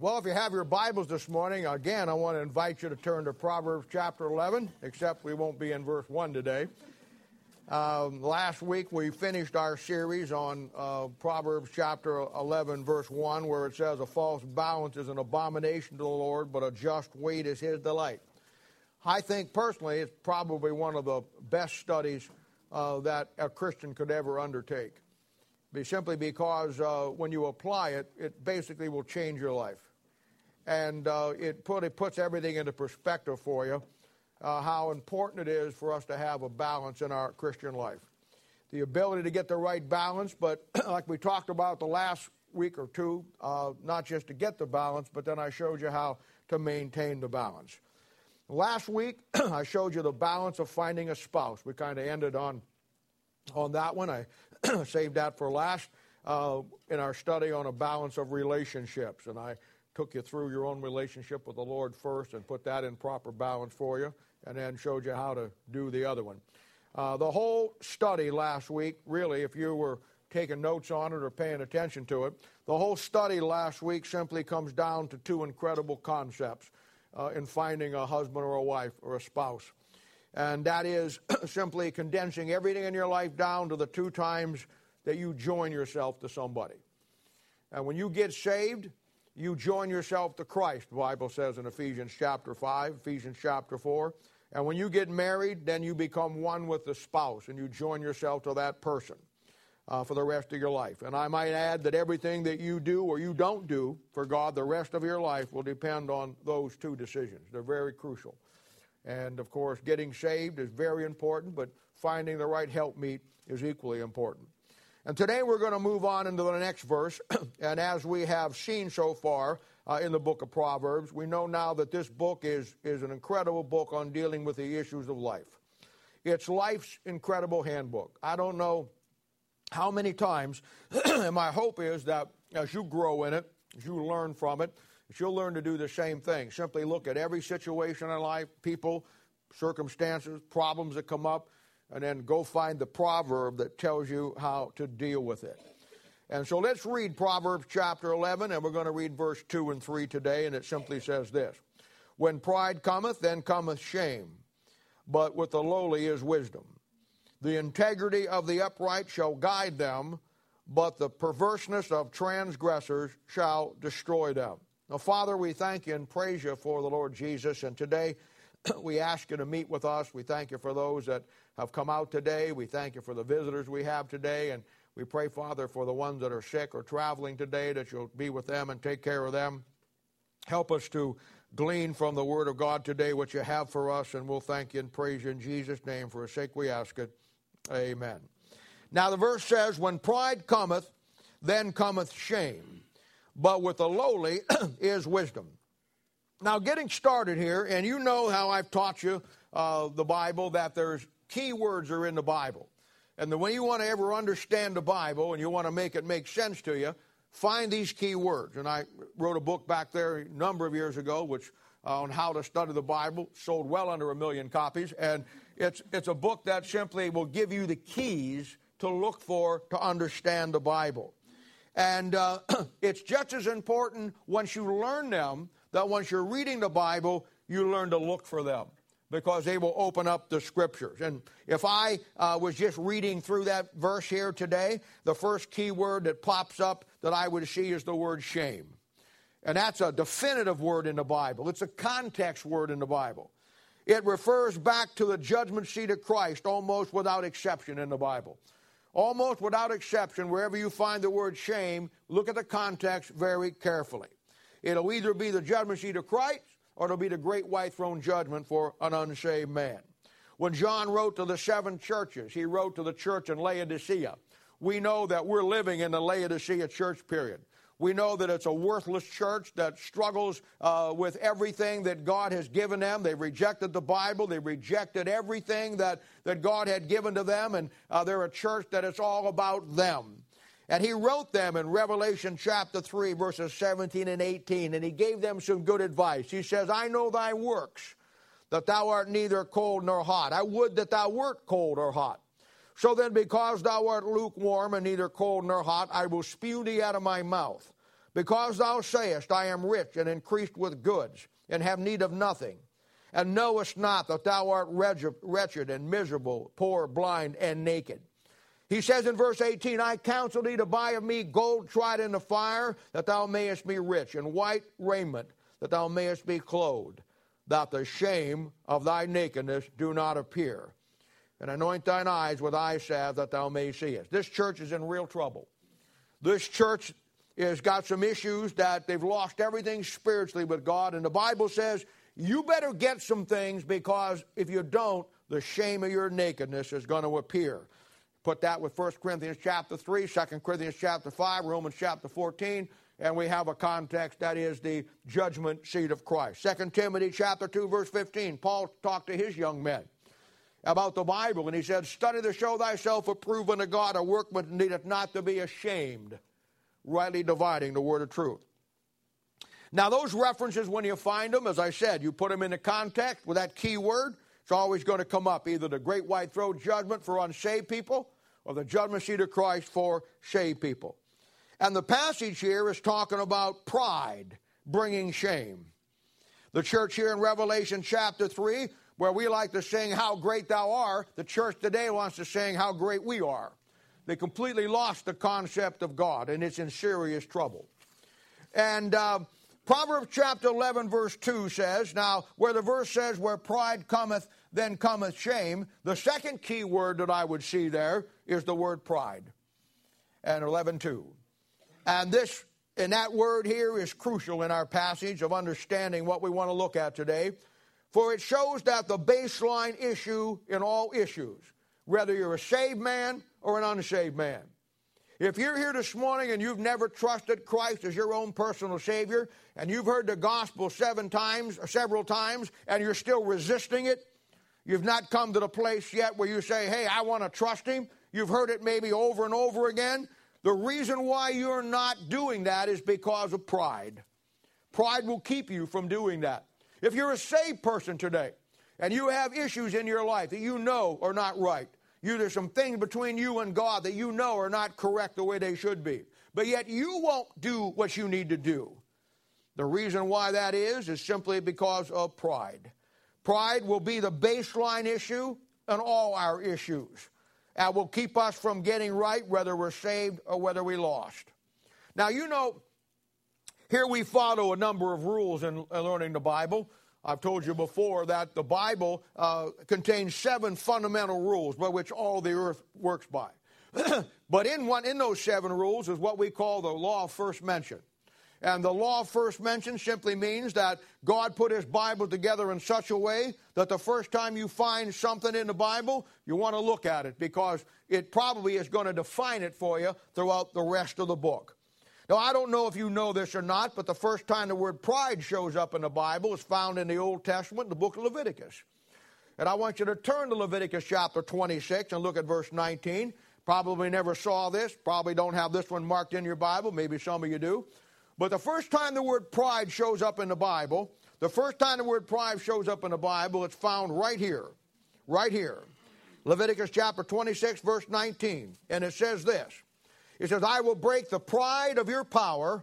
Well, if you have your Bibles this morning, again, I want to invite you to turn to Proverbs chapter 11, except we won't be in verse 1 today. Um, last week we finished our series on uh, Proverbs chapter 11, verse 1, where it says, A false balance is an abomination to the Lord, but a just weight is his delight. I think personally it's probably one of the best studies uh, that a Christian could ever undertake. Be simply because uh, when you apply it, it basically will change your life and uh, it, it puts everything into perspective for you uh, how important it is for us to have a balance in our Christian life. The ability to get the right balance, but like we talked about the last week or two, uh, not just to get the balance, but then I showed you how to maintain the balance. Last week, I showed you the balance of finding a spouse. We kind of ended on, on that one. I saved that for last uh, in our study on a balance of relationships. And I took you through your own relationship with the Lord first and put that in proper balance for you, and then showed you how to do the other one. Uh, the whole study last week, really, if you were taking notes on it or paying attention to it, the whole study last week simply comes down to two incredible concepts uh, in finding a husband or a wife or a spouse. And that is simply condensing everything in your life down to the two times that you join yourself to somebody. And when you get saved, you join yourself to Christ, the Bible says in Ephesians chapter 5, Ephesians chapter 4. And when you get married, then you become one with the spouse and you join yourself to that person uh, for the rest of your life. And I might add that everything that you do or you don't do for God the rest of your life will depend on those two decisions. They're very crucial. And of course, getting saved is very important, but finding the right helpmeet is equally important. And today we're going to move on into the next verse. and as we have seen so far uh, in the book of Proverbs, we know now that this book is, is an incredible book on dealing with the issues of life. It's life's incredible handbook. I don't know how many times, and my hope is that as you grow in it, as you learn from it, you'll learn to do the same thing. Simply look at every situation in life, people, circumstances, problems that come up, and then go find the proverb that tells you how to deal with it. And so let's read Proverbs chapter 11, and we're going to read verse 2 and 3 today, and it simply says this When pride cometh, then cometh shame, but with the lowly is wisdom. The integrity of the upright shall guide them, but the perverseness of transgressors shall destroy them. Now, Father, we thank you and praise you for the Lord Jesus, and today we ask you to meet with us. We thank you for those that have come out today. We thank you for the visitors we have today. And we pray, Father, for the ones that are sick or traveling today, that you'll be with them and take care of them. Help us to glean from the Word of God today what you have for us, and we'll thank you and praise you in Jesus' name. For his sake we ask it. Amen. Now the verse says, When pride cometh, then cometh shame, but with the lowly is wisdom. Now, getting started here, and you know how I've taught you uh, the Bible that there's key words are in the Bible. And the way you want to ever understand the Bible and you want to make it make sense to you, find these key words. And I wrote a book back there a number of years ago, which uh, on how to study the Bible, sold well under a million copies, and it's it's a book that simply will give you the keys to look for to understand the Bible. And uh, it's just as important once you learn them that once you're reading the Bible, you learn to look for them because they will open up the scriptures. And if I uh, was just reading through that verse here today, the first key word that pops up that I would see is the word shame. And that's a definitive word in the Bible, it's a context word in the Bible. It refers back to the judgment seat of Christ almost without exception in the Bible. Almost without exception, wherever you find the word shame, look at the context very carefully. It'll either be the judgment seat of Christ or it'll be the great white throne judgment for an unsaved man. When John wrote to the seven churches, he wrote to the church in Laodicea. We know that we're living in the Laodicea church period. We know that it's a worthless church that struggles uh, with everything that God has given them. They rejected the Bible. They rejected everything that, that God had given to them. And uh, they're a church that it's all about them. And he wrote them in Revelation chapter 3, verses 17 and 18, and he gave them some good advice. He says, I know thy works, that thou art neither cold nor hot. I would that thou wert cold or hot. So then, because thou art lukewarm and neither cold nor hot, I will spew thee out of my mouth. because thou sayest, I am rich and increased with goods, and have need of nothing, and knowest not that thou art wretched and miserable, poor, blind, and naked. He says in verse 18, I counsel thee to buy of me gold tried in the fire, that thou mayest be rich, and white raiment, that thou mayest be clothed, that the shame of thy nakedness do not appear. And anoint thine eyes with eye salve, that thou mayest see it. This church is in real trouble. This church has got some issues that they've lost everything spiritually with God. And the Bible says, you better get some things because if you don't, the shame of your nakedness is going to appear. Put that with 1 Corinthians chapter 3, 2 Corinthians chapter 5, Romans chapter 14, and we have a context that is the judgment seat of Christ. 2 Timothy chapter 2, verse 15, Paul talked to his young men about the Bible, and he said, Study to show thyself approved unto God, a workman needeth not to be ashamed, rightly dividing the word of truth. Now, those references, when you find them, as I said, you put them into context with that key word. It's always going to come up either the great white throne judgment for unsaved people or the judgment seat of Christ for saved people. And the passage here is talking about pride bringing shame. The church here in Revelation chapter 3, where we like to sing, How Great Thou Art, the church today wants to sing, How Great We Are. They completely lost the concept of God, and it's in serious trouble. And uh, Proverbs chapter 11, verse 2 says, Now, where the verse says, Where pride cometh, then cometh shame, the second key word that I would see there is the word pride. And 11.2. And this, and that word here is crucial in our passage of understanding what we want to look at today. For it shows that the baseline issue in all issues, whether you're a saved man or an unsaved man, if you're here this morning and you've never trusted Christ as your own personal Savior, and you've heard the gospel seven times or several times, and you're still resisting it, you've not come to the place yet where you say, Hey, I want to trust Him. You've heard it maybe over and over again. The reason why you're not doing that is because of pride. Pride will keep you from doing that. If you're a saved person today and you have issues in your life that you know are not right, you, there's some things between you and God that you know are not correct the way they should be. But yet you won't do what you need to do. The reason why that is is simply because of pride. Pride will be the baseline issue in all our issues and will keep us from getting right whether we're saved or whether we lost. Now, you know, here we follow a number of rules in learning the Bible. I've told you before that the Bible uh, contains seven fundamental rules by which all the earth works by. but in one in those seven rules is what we call the law of first mention. And the law of first mention simply means that God put his Bible together in such a way that the first time you find something in the Bible, you want to look at it because it probably is going to define it for you throughout the rest of the book. Now, I don't know if you know this or not, but the first time the word pride shows up in the Bible is found in the Old Testament, the book of Leviticus. And I want you to turn to Leviticus chapter 26 and look at verse 19. Probably never saw this, probably don't have this one marked in your Bible, maybe some of you do. But the first time the word pride shows up in the Bible, the first time the word pride shows up in the Bible, it's found right here. Right here. Leviticus chapter 26, verse 19. And it says this he says, I will break the pride of your power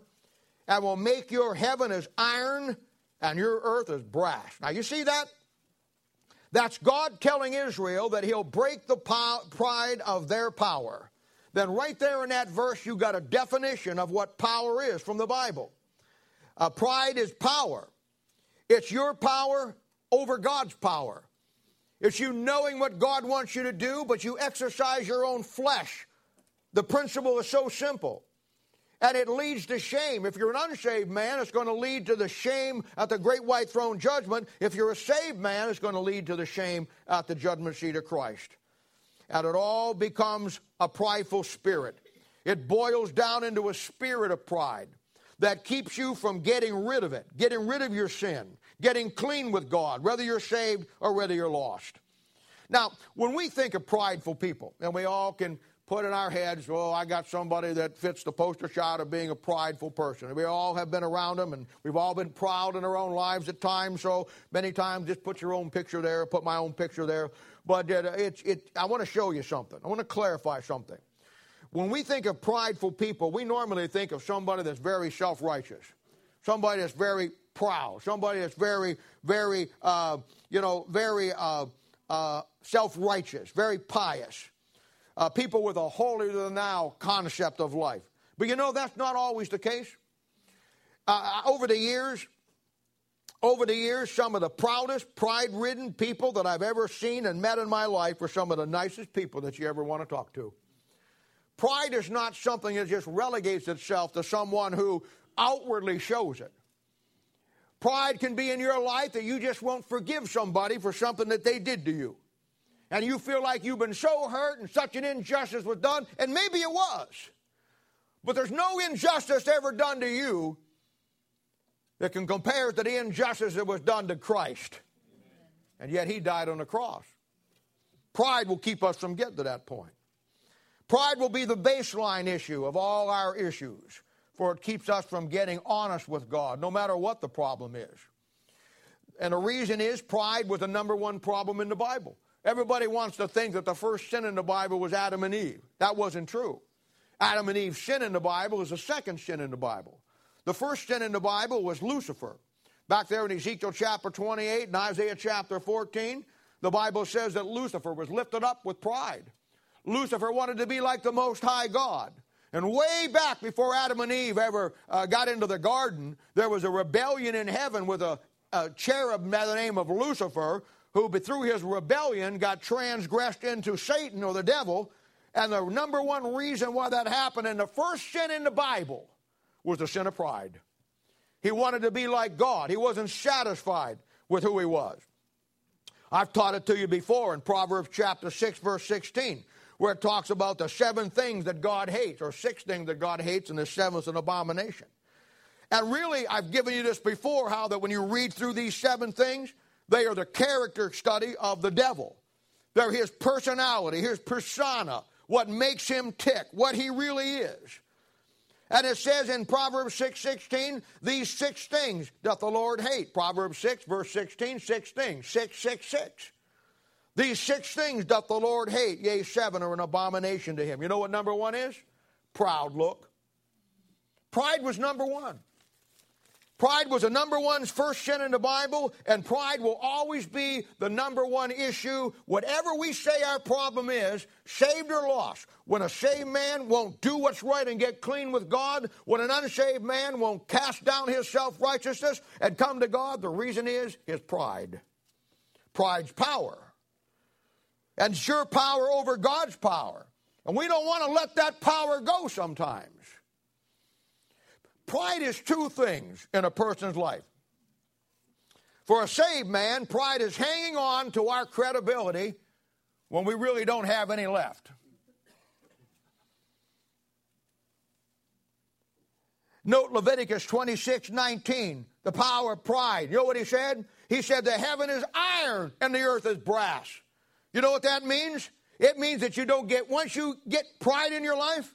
and will make your heaven as iron and your earth as brass. Now, you see that? That's God telling Israel that He'll break the pride of their power. Then, right there in that verse, you got a definition of what power is from the Bible. Uh, pride is power, it's your power over God's power. It's you knowing what God wants you to do, but you exercise your own flesh the principle is so simple. And it leads to shame. If you're an unsaved man, it's going to lead to the shame at the great white throne judgment. If you're a saved man, it's going to lead to the shame at the judgment seat of Christ. And it all becomes a prideful spirit. It boils down into a spirit of pride that keeps you from getting rid of it, getting rid of your sin, getting clean with God, whether you're saved or whether you're lost. Now, when we think of prideful people, and we all can put in our heads, well, I got somebody that fits the poster shot of being a prideful person. We all have been around them, and we've all been proud in our own lives at times. So many times, just put your own picture there, put my own picture there. But it, it I want to show you something. I want to clarify something. when we think of prideful people, we normally think of somebody that's very self righteous, somebody that's very proud, somebody that's very, very, uh, you know, very uh, uh, self righteous, very pious. Uh, people with a holier than thou concept of life. But you know, that's not always the case. Uh, uh, over the years, over the years, some of the proudest, pride ridden people that I've ever seen and met in my life were some of the nicest people that you ever want to talk to. Pride is not something that just relegates itself to someone who outwardly shows it. Pride can be in your life that you just won't forgive somebody for something that they did to you. And you feel like you've been so hurt and such an injustice was done, and maybe it was. But there's no injustice ever done to you that can compare to the injustice that was done to Christ. And yet he died on the cross. Pride will keep us from getting to that point. Pride will be the baseline issue of all our issues, for it keeps us from getting honest with God, no matter what the problem is. And the reason is pride was the number one problem in the Bible. Everybody wants to think that the first sin in the Bible was Adam and Eve. That wasn't true. Adam and Eve's sin in the Bible is the second sin in the Bible. The first sin in the Bible was Lucifer. Back there in Ezekiel chapter 28 and Isaiah chapter 14, the Bible says that Lucifer was lifted up with pride. Lucifer wanted to be like the Most High God. And way back before Adam and Eve ever uh, got into the garden, there was a rebellion in heaven with a, a cherub by the name of Lucifer, who through his rebellion got transgressed into Satan or the devil. And the number one reason why that happened, and the first sin in the Bible, was the sin of pride. He wanted to be like God. He wasn't satisfied with who he was. I've taught it to you before in Proverbs chapter 6, verse 16, where it talks about the seven things that God hates, or six things that God hates, and the seventh is an abomination. And really, I've given you this before how that when you read through these seven things, they are the character study of the devil. They're his personality, his persona, what makes him tick, what he really is. And it says in Proverbs 6 16, these six things doth the Lord hate. Proverbs 6, verse 16, six things. 666. These six things doth the Lord hate, yea, seven are an abomination to him. You know what number one is? Proud look. Pride was number one. Pride was the number one first sin in the Bible, and pride will always be the number one issue. Whatever we say our problem is, saved or lost, when a saved man won't do what's right and get clean with God, when an unsaved man won't cast down his self righteousness and come to God, the reason is his pride. Pride's power. And sure power over God's power. And we don't want to let that power go sometimes. Pride is two things in a person's life. For a saved man, pride is hanging on to our credibility when we really don't have any left. Note Leviticus 26 19, the power of pride. You know what he said? He said, The heaven is iron and the earth is brass. You know what that means? It means that you don't get, once you get pride in your life,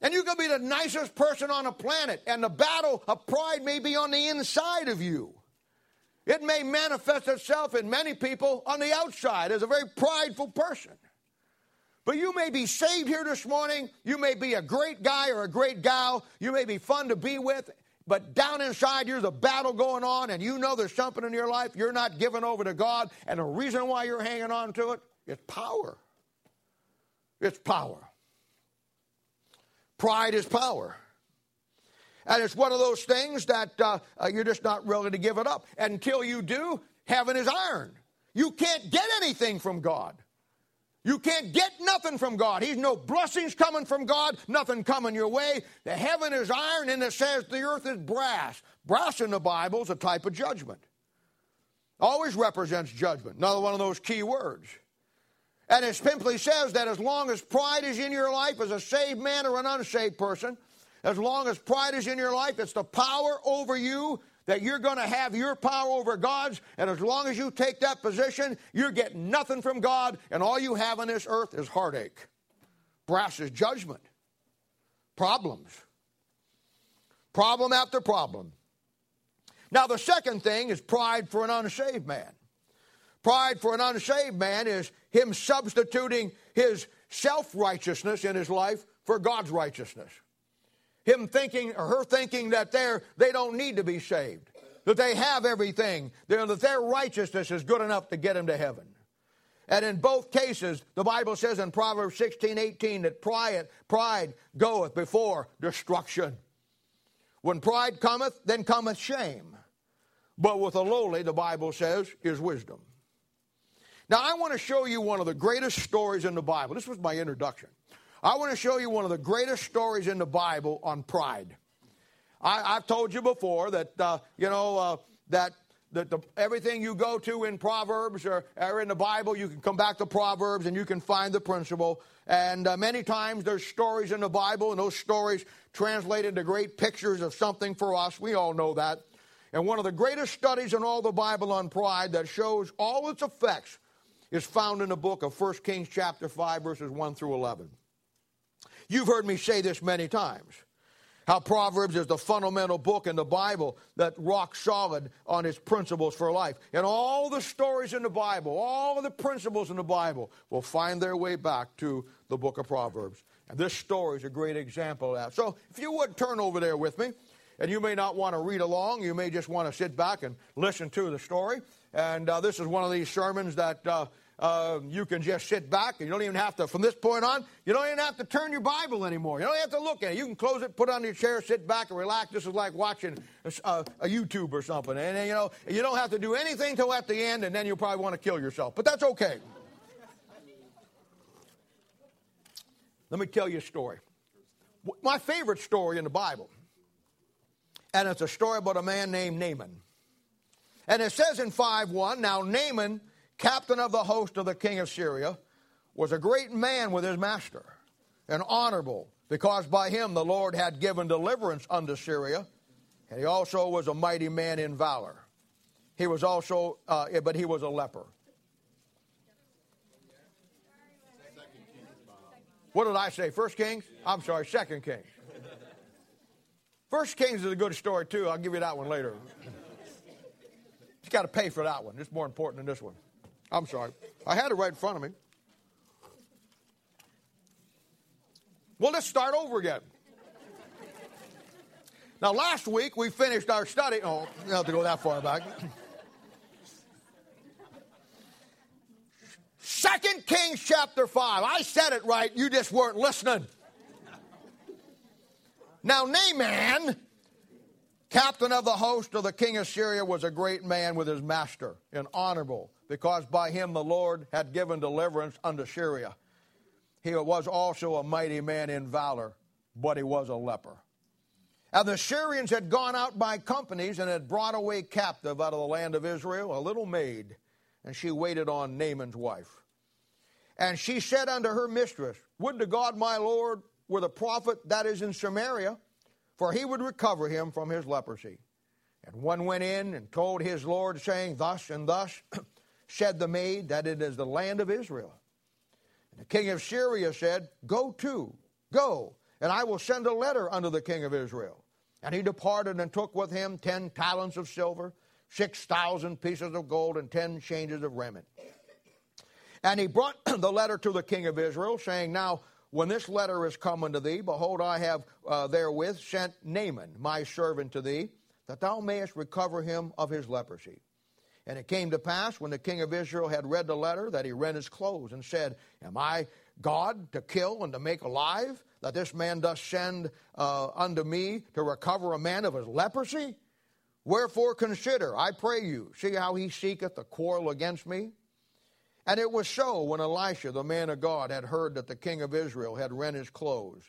and you can be the nicest person on the planet, and the battle of pride may be on the inside of you. It may manifest itself in many people on the outside as a very prideful person. But you may be saved here this morning. You may be a great guy or a great gal. You may be fun to be with. But down inside, there's a battle going on, and you know there's something in your life you're not giving over to God. And the reason why you're hanging on to it is power. It's power. Pride is power. And it's one of those things that uh, uh, you're just not willing to give it up. Until you do, heaven is iron. You can't get anything from God. You can't get nothing from God. He's no blessings coming from God, nothing coming your way. The heaven is iron, and it says the earth is brass. Brass in the Bible is a type of judgment. Always represents judgment. Another one of those key words. And it simply says that as long as pride is in your life, as a saved man or an unsaved person, as long as pride is in your life, it's the power over you that you're going to have your power over God's. And as long as you take that position, you're getting nothing from God, and all you have on this earth is heartache. Brass is judgment, problems, problem after problem. Now, the second thing is pride for an unsaved man. Pride for an unsaved man is him substituting his self righteousness in his life for God's righteousness. Him thinking or her thinking that they're, they don't need to be saved, that they have everything, that their righteousness is good enough to get them to heaven. And in both cases, the Bible says in Proverbs 16, 18 that pride, pride goeth before destruction. When pride cometh, then cometh shame. But with the lowly, the Bible says, is wisdom. Now, I want to show you one of the greatest stories in the Bible. This was my introduction. I want to show you one of the greatest stories in the Bible on pride. I, have told you before that, uh, you know, uh, that the, everything you go to in Proverbs or, or, in the Bible, you can come back to Proverbs and you can find the principle. And uh, many times there's stories in the Bible, and those stories translate into great pictures of something for us. We all know that. And one of the greatest studies in all the Bible on pride that shows all its effects is found in the book of 1 Kings chapter 5, verses 1 through 11. You've heard me say this many times. How Proverbs is the fundamental book in the Bible that rocks solid on its principles for life. And all the stories in the Bible, all of the principles in the Bible will find their way back to the book of Proverbs. And this story is a great example of that. So if you would turn over there with me, and you may not want to read along, you may just want to sit back and listen to the story. And uh, this is one of these sermons that. Uh, uh, you can just sit back and you don't even have to, from this point on, you don't even have to turn your Bible anymore. You don't have to look at it. You can close it, put it on your chair, sit back and relax. This is like watching a, a, YouTube or something. And, and, you know, you don't have to do anything till at the end and then you'll probably want to kill yourself. But that's okay. Let me tell you a story. My favorite story in the Bible. And it's a story about a man named Naaman. And it says in 5 1, now Naaman captain of the host of the king of Syria, was a great man with his master, and honorable, because by him the Lord had given deliverance unto Syria, and he also was a mighty man in valor. He was also, uh, but he was a leper. What did I say? First Kings? I'm sorry, Second Kings. First Kings is a good story too. I'll give you that one later. you got to pay for that one. It's more important than this one. I'm sorry. I had it right in front of me. Well, let's start over again. Now, last week we finished our study. Oh, don't have to go that far back. Second Kings chapter 5. I said it right, you just weren't listening. Now, Naaman, captain of the host of the king of Syria, was a great man with his master and honorable because by him the Lord had given deliverance unto Syria. He was also a mighty man in valor, but he was a leper. And the Syrians had gone out by companies and had brought away captive out of the land of Israel a little maid, and she waited on Naaman's wife. And she said unto her mistress, Would to God my Lord were the prophet that is in Samaria, for he would recover him from his leprosy. And one went in and told his Lord, saying, Thus and thus said the maid, that it is the land of Israel. And the king of Syria said, Go to, go, and I will send a letter unto the king of Israel. And he departed and took with him ten talents of silver, six thousand pieces of gold, and ten changes of raiment. And he brought the letter to the king of Israel, saying, Now, when this letter is come unto thee, behold, I have uh, therewith sent Naaman, my servant, to thee, that thou mayest recover him of his leprosy. And it came to pass when the king of Israel had read the letter that he rent his clothes and said, Am I God to kill and to make alive, that this man doth send uh, unto me to recover a man of his leprosy? Wherefore consider, I pray you, see how he seeketh a quarrel against me? And it was so when Elisha, the man of God, had heard that the king of Israel had rent his clothes,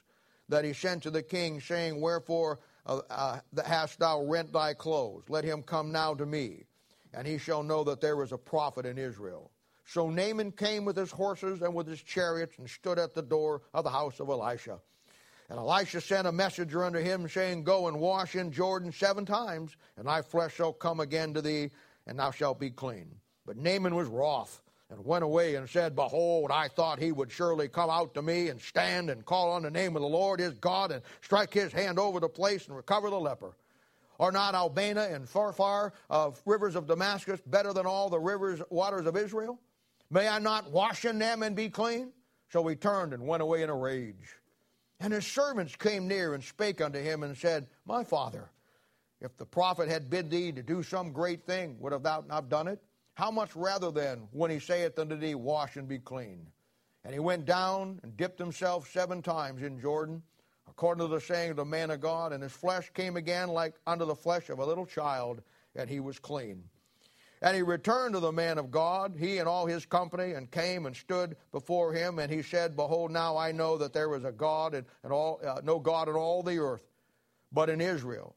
that he sent to the king, saying, Wherefore uh, uh, hast thou rent thy clothes? Let him come now to me and he shall know that there is a prophet in Israel. So Naaman came with his horses and with his chariots and stood at the door of the house of Elisha. And Elisha sent a messenger unto him, saying, Go and wash in Jordan seven times, and thy flesh shall come again to thee, and thou shalt be clean. But Naaman was wroth, and went away and said, Behold, I thought he would surely come out to me and stand and call on the name of the Lord his God, and strike his hand over the place and recover the leper. Are not Abana and Pharpar of rivers of Damascus better than all the rivers waters of Israel? May I not wash in them and be clean? So he turned and went away in a rage. And his servants came near and spake unto him and said, My father, if the prophet had bid thee to do some great thing, would have thou not done it? How much rather then, when he saith unto thee, Wash and be clean? And he went down and dipped himself seven times in Jordan, according to the saying of the man of God, and his flesh came again like unto the flesh of a little child, and he was clean. And he returned to the man of God, he and all his company, and came and stood before him. And he said, Behold, now I know that there is a God and, and all, uh, no God in all the earth, but in Israel.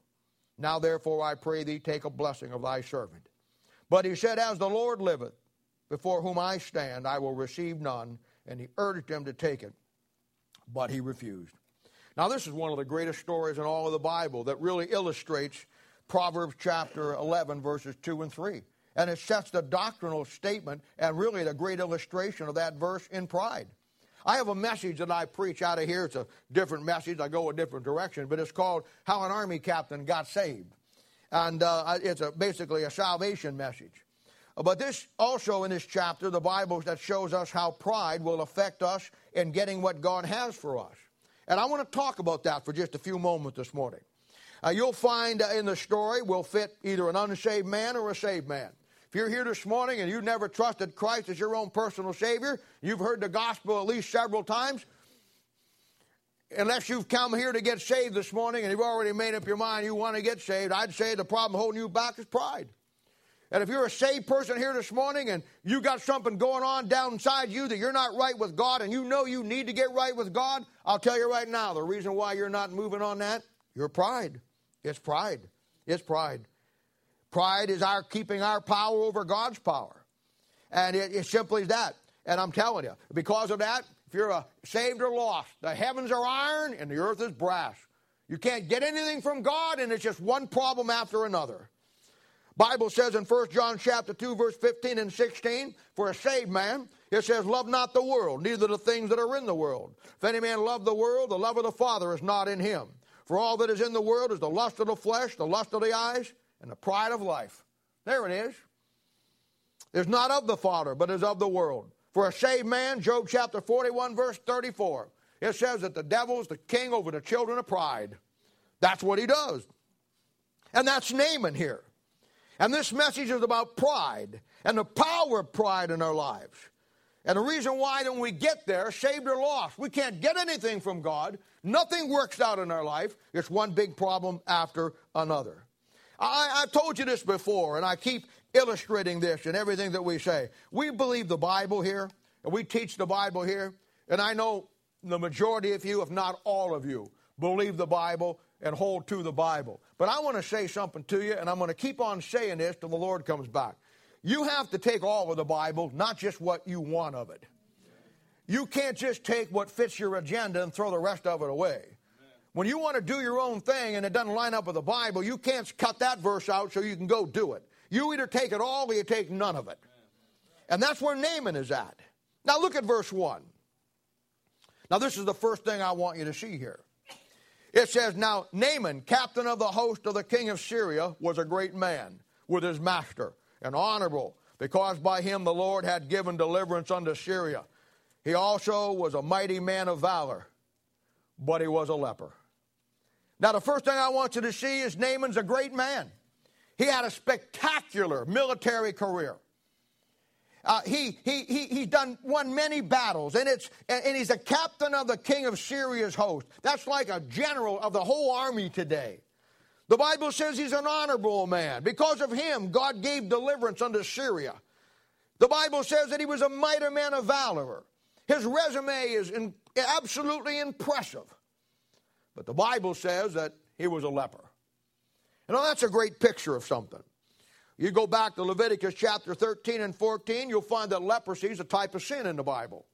Now therefore I pray thee, take a blessing of thy servant. But he said, As the Lord liveth, before whom I stand, I will receive none. And he urged him to take it, but he refused. Now, this is one of the greatest stories in all of the Bible that really illustrates Proverbs chapter 11, verses 2 and 3. And it sets the doctrinal statement and really the great illustration of that verse in pride. I have a message that I preach out of here. It's a different message. I go a different direction, but it's called How an Army Captain Got Saved. And uh, it's a, basically a salvation message. But this also in this chapter, the Bible that shows us how pride will affect us in getting what God has for us. And I want to talk about that for just a few moments this morning. Uh, you'll find uh, in the story will fit either an unsaved man or a saved man. If you're here this morning and you've never trusted Christ as your own personal Savior, you've heard the gospel at least several times, unless you've come here to get saved this morning and you've already made up your mind you want to get saved, I'd say the problem holding you back is pride. And if you're a saved person here this morning and you got something going on down inside you that you're not right with God and you know you need to get right with God, I'll tell you right now the reason why you're not moving on that, your pride. It's pride. It's pride. Pride is our keeping our power over God's power. And it, it's simply that. And I'm telling you, because of that, if you're a saved or lost, the heavens are iron and the earth is brass. You can't get anything from God, and it's just one problem after another. Bible says in 1 John chapter 2, verse 15 and 16, for a saved man, it says, Love not the world, neither the things that are in the world. If any man love the world, the love of the Father is not in him. For all that is in the world is the lust of the flesh, the lust of the eyes, and the pride of life. There it is. It's not of the Father, but is of the world. For a saved man, Job chapter 41, verse 34, it says that the devil is the king over the children of pride. That's what he does. And that's Naaman here. And this message is about pride and the power of pride in our lives. And the reason why don't we get there, saved or lost, we can't get anything from God. Nothing works out in our life. It's one big problem after another. I, have told you this before, and I keep illustrating this in everything that we say. We believe the Bible here, and we teach the Bible here, and I know the majority of you, if not all of you, believe the Bible and hold to the Bible. But I want to say something to you, and I'm going to keep on saying this till the Lord comes back. You have to take all of the Bible, not just what you want of it. You can't just take what fits your agenda and throw the rest of it away. When you want to do your own thing and it doesn't line up with the Bible, you can't cut that verse out so you can go do it. You either take it all or you take none of it. And that's where Naaman is at. Now look at verse 1. Now, this is the first thing I want you to see here. It says, Now Naaman, captain of the host of the king of Syria, was a great man with his master, and honorable, because by him the Lord had given deliverance unto Syria. He also was a mighty man of valor, but he was a leper. Now, the first thing I want you to see is Naaman's a great man. He had a spectacular military career. Uh, he, he, he, he's done, won many battles, and, it's, and, and he's a captain of the king of Syria's host. That's like a general of the whole army today. The Bible says he's an honorable man. Because of him, God gave deliverance unto Syria. The Bible says that he was a mighty man of valor. His resume is in, absolutely impressive. But the Bible says that he was a leper. You know, that's a great picture of something. You go back to Leviticus chapter 13 and 14, you'll find that leprosy is a type of sin in the Bible.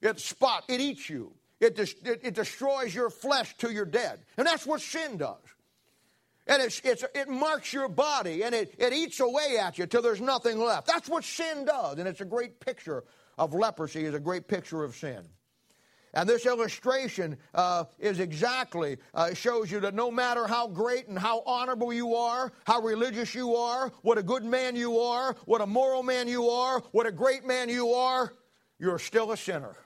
It spot, it eats you. It, it, it destroys your flesh till you're dead. And that's what sin does. And it's, it's, it marks your body and it, it eats away at you till there's nothing left. That's what sin does. And it's a great picture of leprosy, is a great picture of sin. And this illustration uh, is exactly, uh, shows you that no matter how great and how honorable you are, how religious you are, what a good man you are, what a moral man you are, what a great man you are, you're still a sinner.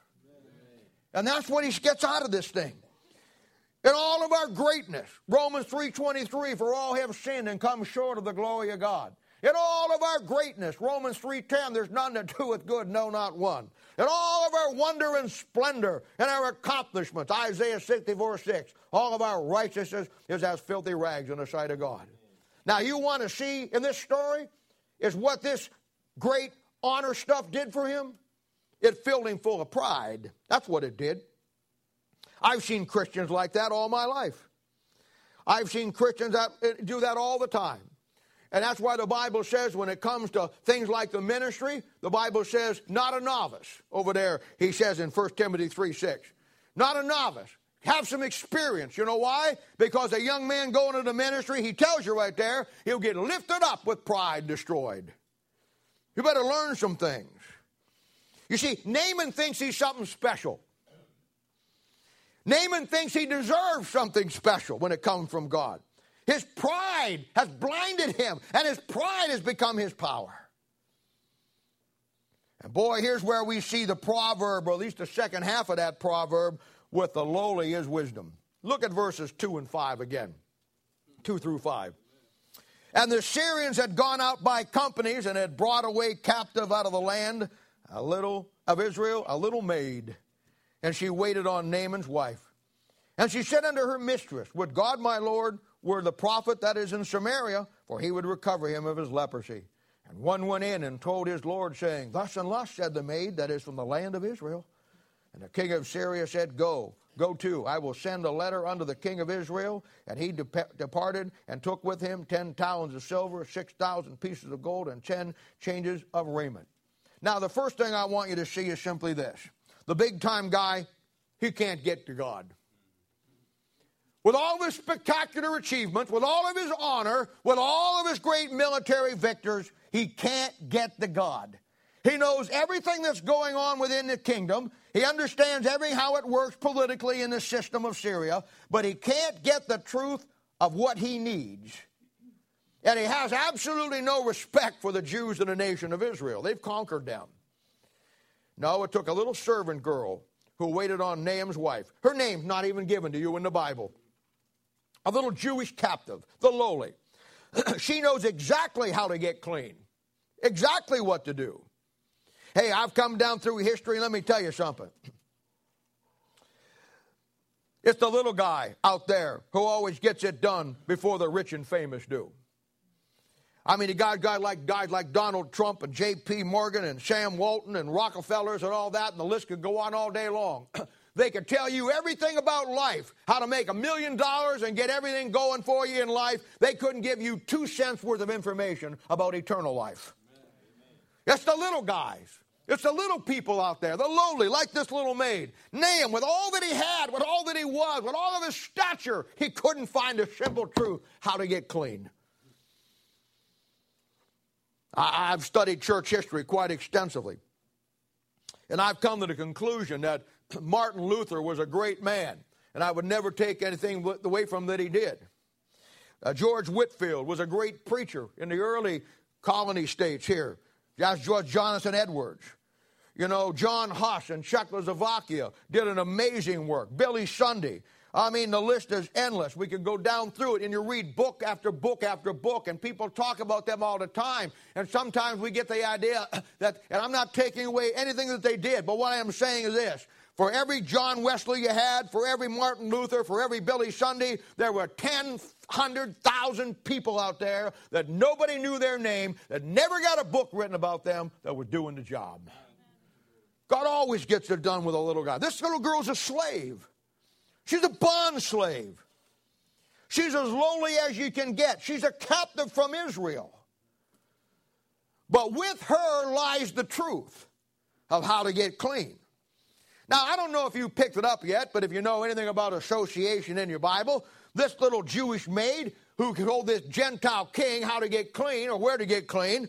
And that's what he gets out of this thing. In all of our greatness, Romans 3.23, for all have sinned and come short of the glory of God. In all of our greatness, Romans 3.10, there's none that doeth good, no, not one. In all of our wonder and splendor and our accomplishments, Isaiah 64, 6, all of our righteousness is as filthy rags in the sight of God. Now, you want to see in this story is what this great honor stuff did for him? It filled him full of pride. That's what it did. I've seen Christians like that all my life. I've seen Christians that uh, do that all the time. And that's why the Bible says when it comes to things like the ministry, the Bible says, not a novice. Over there, he says in 1 Timothy 3 6. Not a novice. Have some experience. You know why? Because a young man going into the ministry, he tells you right there, he'll get lifted up with pride destroyed. You better learn some things. You see, Naaman thinks he's something special. Naaman thinks he deserves something special when it comes from God. His pride has blinded him, and his pride has become his power. And boy, here's where we see the proverb, or at least the second half of that proverb, with the lowly is wisdom. Look at verses 2 and 5 again. 2 through 5. And the Syrians had gone out by companies and had brought away captive out of the land a little of Israel, a little maid. And she waited on Naaman's wife. And she said unto her mistress, Would God, my Lord, were the prophet that is in Samaria, for he would recover him of his leprosy. And one went in and told his Lord, saying, Thus and thus said the maid that is from the land of Israel. And the king of Syria said, Go, go to. I will send a letter unto the king of Israel. And he departed and took with him ten talents of silver, six thousand pieces of gold, and ten changes of raiment. Now, the first thing I want you to see is simply this the big time guy, he can't get to God with all of his spectacular achievements, with all of his honor, with all of his great military victors, he can't get to God. He knows everything that's going on within the kingdom. He understands every how it works politically in the system of Syria, but he can't get the truth of what he needs. And he has absolutely no respect for the Jews in the nation of Israel. They've conquered them. No, it took a little servant girl who waited on Naaman's wife. Her name's not even given to you in the Bible a little Jewish captive, the lowly. she knows exactly how to get clean, exactly what to do. Hey, I've come down through history, let me tell you something. It's the little guy out there who always gets it done before the rich and famous do. I mean, you got guys like guys like Donald Trump and J.P. Morgan and Sam Walton and Rockefellers and all that, and the list could go on all day long. They could tell you everything about life, how to make a million dollars and get everything going for you in life. They couldn't give you two cents worth of information about eternal life. It's the little guys. It's the little people out there, the lowly, like this little maid. Naaman, with all that he had, with all that he was, with all of his stature, he couldn't find a simple truth how to get clean. I've studied church history quite extensively. And I've come to the conclusion that Martin Luther was a great man, and I would never take anything away from that he did. Uh, George Whitefield was a great preacher in the early colony states here. That's George Jonathan Edwards. You know, John Huss in Czechoslovakia did an amazing work. Billy Sunday. I mean, the list is endless. We could go down through it, and you read book after book after book, and people talk about them all the time. And sometimes we get the idea that, and I'm not taking away anything that they did, but what I am saying is this for every John Wesley you had, for every Martin Luther, for every Billy Sunday, there were 10,000 people out there that nobody knew their name, that never got a book written about them, that were doing the job. God always gets it done with a little guy. This little girl's a slave. She's a bond slave. She's as lowly as you can get. She's a captive from Israel. But with her lies the truth of how to get clean. Now, I don't know if you picked it up yet, but if you know anything about association in your Bible, this little Jewish maid who told this Gentile king how to get clean or where to get clean,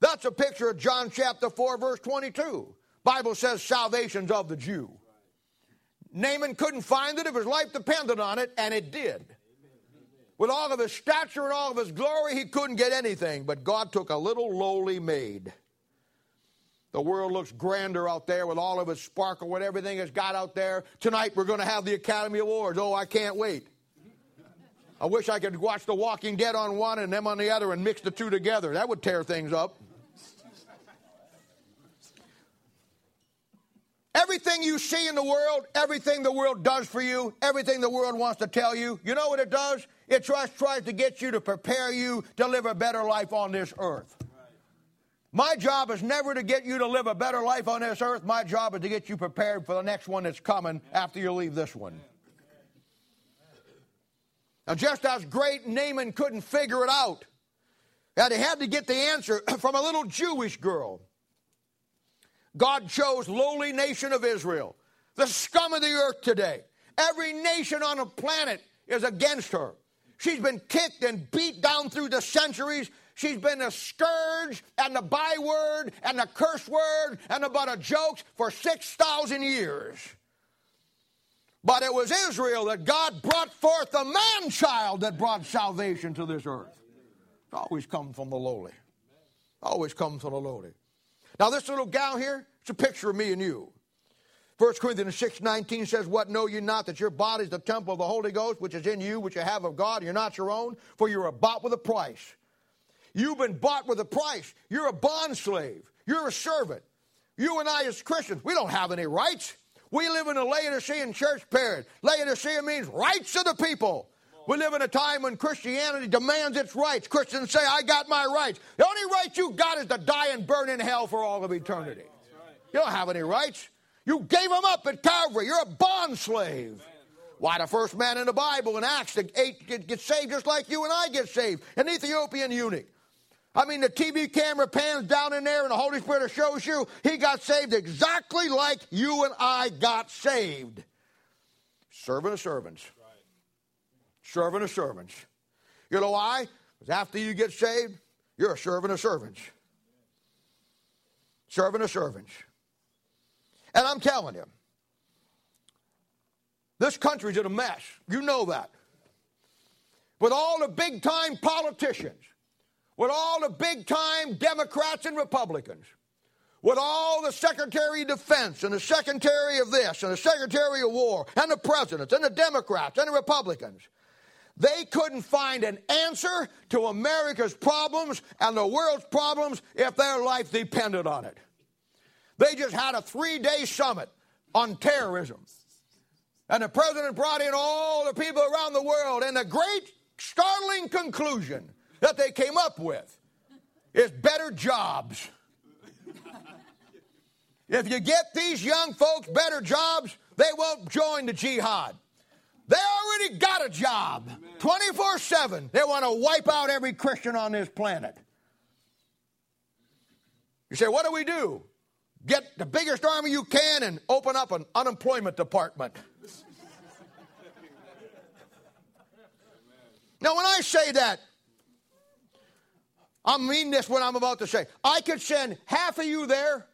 that's a picture of John chapter 4, verse 22. Bible says salvation's of the Jew. Naaman couldn't find it if his life depended on it, and it did. With all of his stature and all of his glory, he couldn't get anything, but God took a little lowly maid the world looks grander out there with all of its sparkle, with everything it's got out there. Tonight we're going to have the Academy Awards. Oh, I can't wait. I wish I could watch The Walking Dead on one and them on the other and mix the two together. That would tear things up. Everything you see in the world, everything the world does for you, everything the world wants to tell you, you know what it does? It tries to get you to prepare you to live a better life on this earth. My job is never to get you to live a better life on this earth. My job is to get you prepared for the next one that's coming after you leave this one. Now, just as great Naaman couldn't figure it out, that he had to get the answer from a little Jewish girl. God chose lowly nation of Israel, the scum of the earth today. Every nation on the planet is against her. She's been kicked and beat down through the centuries. She's been a scourge and the byword and the curse word and a butt of jokes for 6,000 years. But it was Israel that God brought forth the man child that brought salvation to this earth. It always comes from the lowly. Always comes from the lowly. Now, this little gal here, it's a picture of me and you. 1 Corinthians 6 19 says, What know you not that your body is the temple of the Holy Ghost, which is in you, which you have of God? You're not your own, for you are bought with a price. You've been bought with a price. You're a bond slave. You're a servant. You and I, as Christians, we don't have any rights. We live in a Laodicean church period. Laodicea means rights of the people. We live in a time when Christianity demands its rights. Christians say, I got my rights. The only right you got is to die and burn in hell for all of eternity. You don't have any rights. You gave them up at Calvary. You're a bond slave. Why, the first man in the Bible in Acts that get saved just like you and I get saved, an Ethiopian eunuch. I mean, the TV camera pans down in there and the Holy Spirit shows you he got saved exactly like you and I got saved. Servant of servants. Servant of servants. You know why? Because after you get saved, you're a servant of servants. Servant of servants. And I'm telling you, this country's in a mess. You know that. With all the big time politicians with all the big time Democrats and Republicans, with all the Secretary of Defense and the Secretary of this and the Secretary of War and the presidents and the Democrats and the Republicans. They couldn't find an answer to America's problems and the world's problems if their life depended on it. They just had a three day summit on terrorism. And the president brought in all the people around the world, and the great startling conclusion that they came up with is better jobs. if you get these young folks better jobs, they won't join the jihad. They already got a job 24 7. They want to wipe out every Christian on this planet. You say, what do we do? Get the biggest army you can and open up an unemployment department. now, when I say that, I mean this what I'm about to say. I could send half of you there,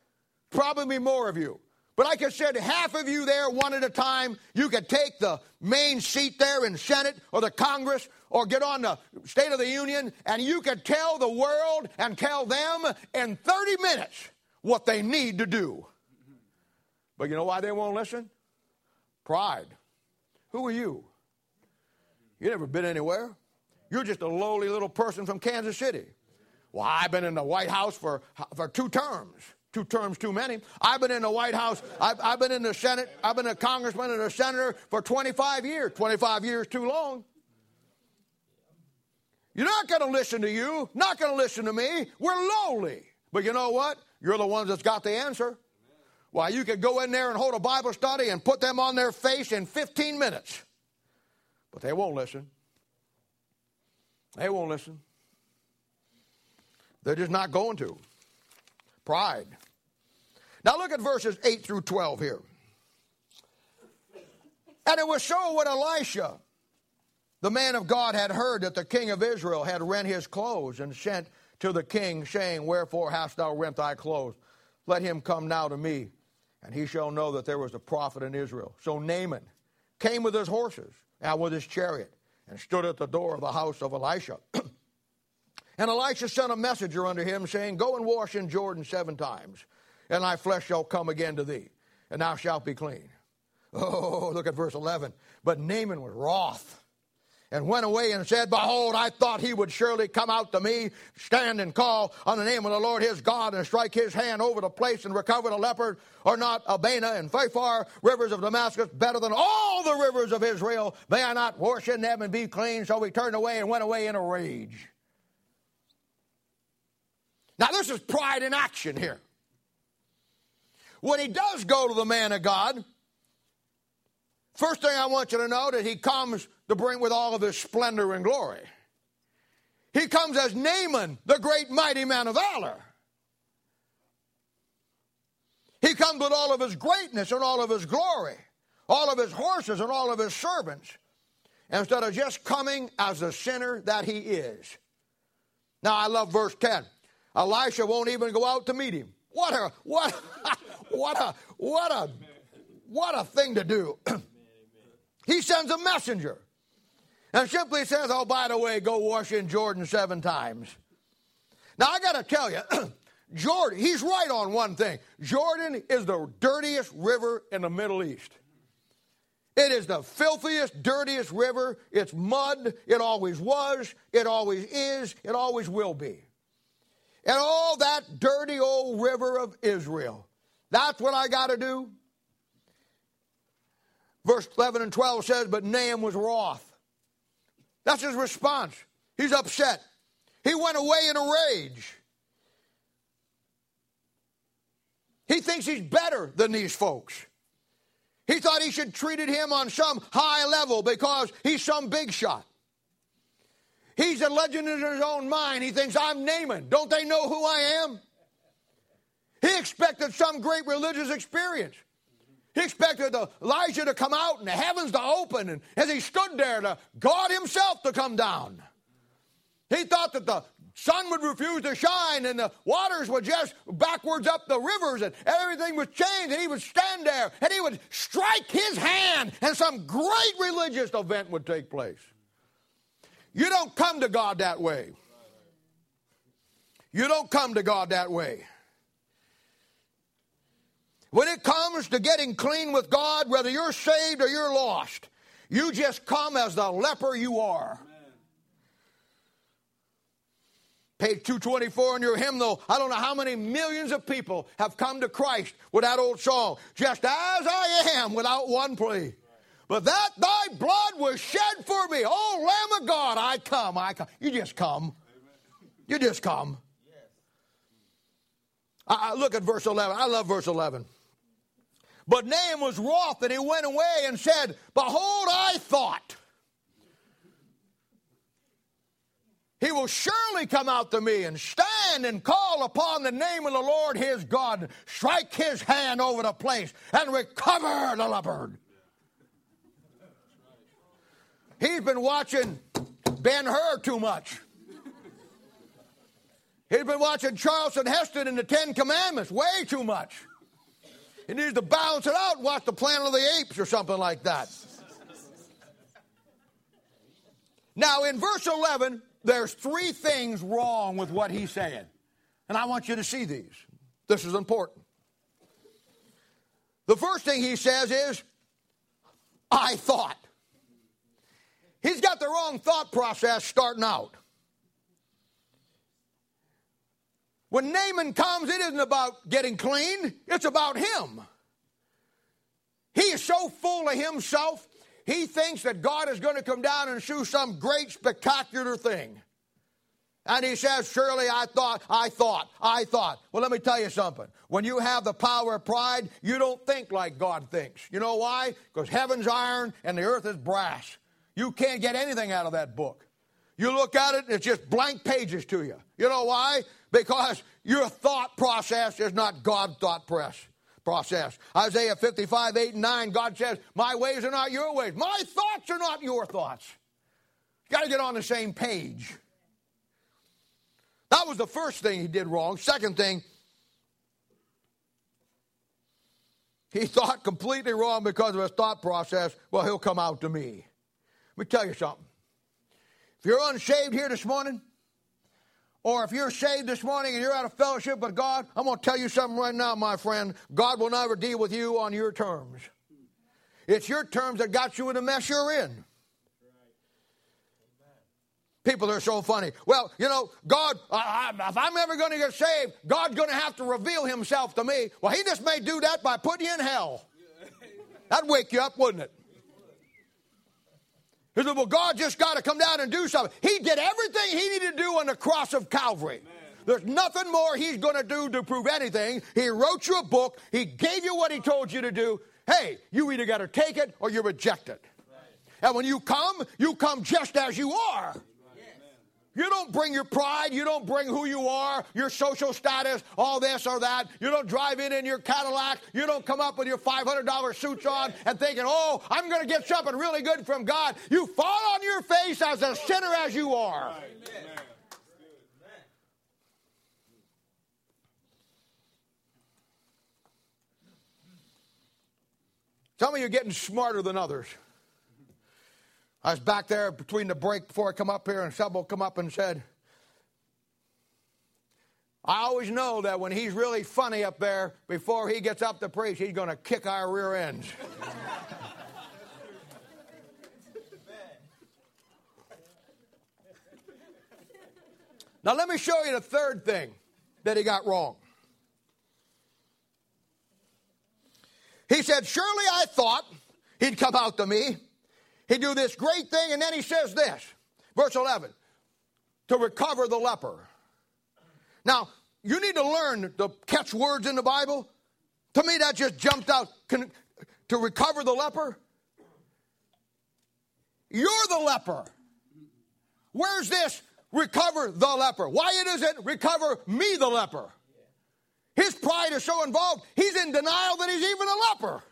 probably more of you. But I could send half of you there one at a time. You could take the main seat there in Senate or the Congress or get on the State of the Union and you could tell the world and tell them in 30 minutes what they need to do. But you know why they won't listen? Pride. Who are you? You never been anywhere. You're just a lowly little person from Kansas City. Well, I've been in the White House for, for two terms. Two terms too many. I've been in the White House. I've, I've been in the Senate. I've been a congressman and a senator for 25 years. 25 years too long. You're not going to listen to you. Not going to listen to me. We're lowly. But you know what? You're the ones that's got the answer. Why, you could go in there and hold a Bible study and put them on their face in 15 minutes. But they won't listen. They won't listen. They're just not going to. Pride. Now look at verses 8 through 12 here. And it was so when Elisha, the man of God, had heard that the king of Israel had rent his clothes and sent to the king, saying, Wherefore hast thou rent thy clothes? Let him come now to me, and he shall know that there was a prophet in Israel. So Naaman came with his horses and with his chariot and stood at the door of the house of Elisha. And Elisha sent a messenger unto him, saying, Go and wash in Jordan seven times, and thy flesh shall come again to thee, and thou shalt be clean. Oh, look at verse 11. But Naaman was wroth and went away and said, Behold, I thought he would surely come out to me, stand and call on the name of the Lord his God, and strike his hand over the place and recover the leopard. Are not Abana and Pharpar, rivers of Damascus, better than all the rivers of Israel? May I not wash in them and be clean? So he turned away and went away in a rage. Now, this is pride in action here. When he does go to the man of God, first thing I want you to know that he comes to bring with all of his splendor and glory. He comes as Naaman, the great mighty man of valor. He comes with all of his greatness and all of his glory, all of his horses and all of his servants, instead of just coming as the sinner that he is. Now I love verse 10. Elisha won't even go out to meet him. What a what what a what a what a thing to do. he sends a messenger and simply says, Oh, by the way, go wash in Jordan seven times. Now, I got to tell you, Jordan, he's right on one thing. Jordan is the dirtiest river in the Middle East. It is the filthiest, dirtiest river. It's mud. It always was. It always is. It always will be. And all that dirty old river of Israel. That's what I got to do. Verse 11 and 12 says, But Naaman was wroth that's his response. He's upset. He went away in a rage. He thinks he's better than these folks. He thought he should treated him on some high level because he's some big shot. He's a legend in his own mind. He thinks I'm Naaman. Don't they know who I am? He expected some great religious experience. He expected Elijah to come out and the heavens to open, and as he stood there, God Himself to come down. He thought that the sun would refuse to shine and the waters would just backwards up the rivers and everything was changed and he would stand there and he would strike his hand and some great religious event would take place. You don't come to God that way. You don't come to God that way. When it comes to getting clean with God, whether you're saved or you're lost, you just come as the leper you are. Page 224 in your hymnal, I don't know how many millions of people have come to Christ with that old song, just as I am, without one plea. But that thy blood was shed for me. Oh, Lamb of God, I come, I come. You just come. You just come. I, I look at verse 11. I love verse 11. But Naaman was wroth, and he went away and said, Behold, I thought. He will surely come out to me and stand and call upon the name of the Lord his God, strike his hand over the place, and recover the leopard. He's been watching Ben Hur too much. He's been watching Charlton Heston in the Ten Commandments way too much. He needs to balance it out and watch the Planet of the Apes or something like that. Now, in verse 11, there's three things wrong with what he's saying. And I want you to see these. This is important. The first thing he says is, I thought. He's got the wrong thought process starting out. When Naaman comes, it isn't about getting clean, it's about him. He is so full of himself, he thinks that God is going to come down and do some great, spectacular thing. And he says, Surely I thought, I thought, I thought. Well, let me tell you something. When you have the power of pride, you don't think like God thinks. You know why? Because heaven's iron and the earth is brass. You can't get anything out of that book. You look at it, it's just blank pages to you. You know why? Because your thought process is not God's thought process. Isaiah 55, 8 and 9, God says, My ways are not your ways. My thoughts are not your thoughts. You got to get on the same page. That was the first thing he did wrong. Second thing, he thought completely wrong because of his thought process. Well, he'll come out to me. Let me tell you something. If you're unsaved here this morning, or if you're saved this morning and you're out of fellowship with God, I'm going to tell you something right now, my friend. God will never deal with you on your terms. It's your terms that got you in the mess you're in. People are so funny. Well, you know, God, I, I, if I'm ever going to get saved, God's going to have to reveal himself to me. Well, he just may do that by putting you in hell. That'd wake you up, wouldn't it? He said, well, God just got to come down and do something. He did everything he needed to do on the cross of Calvary. Amen. There's nothing more he's going to do to prove anything. He wrote you a book. He gave you what he told you to do. Hey, you either got to take it or you reject it. Right. And when you come, you come just as you are. You don't bring your pride. You don't bring who you are, your social status, all this or that. You don't drive in in your Cadillac. You don't come up with your $500 suits on and thinking, oh, I'm going to get something really good from God. You fall on your face as a sinner as you are. Some of you are getting smarter than others. I was back there between the break before I come up here, and someone come up and said, I always know that when he's really funny up there, before he gets up to preach, he's going to kick our rear ends. now, let me show you the third thing that he got wrong. He said, Surely I thought he'd come out to me he do this great thing, and then he says this, verse 11, to recover the leper. Now, you need to learn to catch words in the Bible. To me, that just jumped out. Can, to recover the leper? You're the leper. Where's this recover the leper? Why it isn't recover me the leper? His pride is so involved, he's in denial that he's even a leper.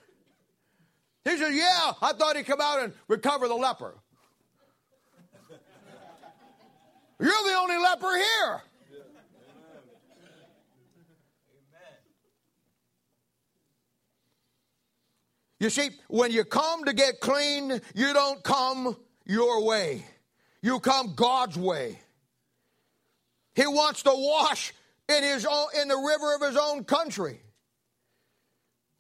He said, Yeah, I thought he'd come out and recover the leper. You're the only leper here. You see, when you come to get clean, you don't come your way. You come God's way. He wants to wash in his own, in the river of his own country.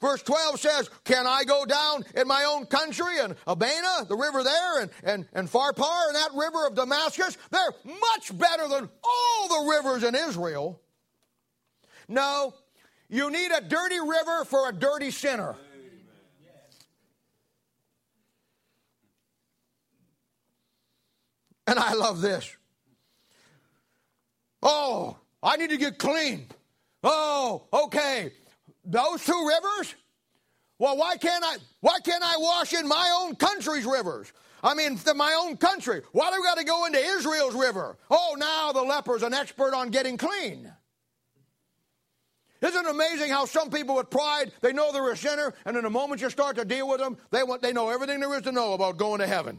Verse 12 says, Can I go down in my own country and Abana, the river there, and, and, and Pharpar, and that river of Damascus? They're much better than all the rivers in Israel. No, you need a dirty river for a dirty sinner. And I love this. Oh, I need to get clean. Oh, okay those two rivers? Well, why can't I why can't I wash in my own country's rivers? I mean, my own country. Why do we got to go into Israel's river? Oh, now the leper's an expert on getting clean. Isn't it amazing how some people with pride, they know they're a sinner, and in the moment you start to deal with them, they, want, they know everything there is to know about going to heaven.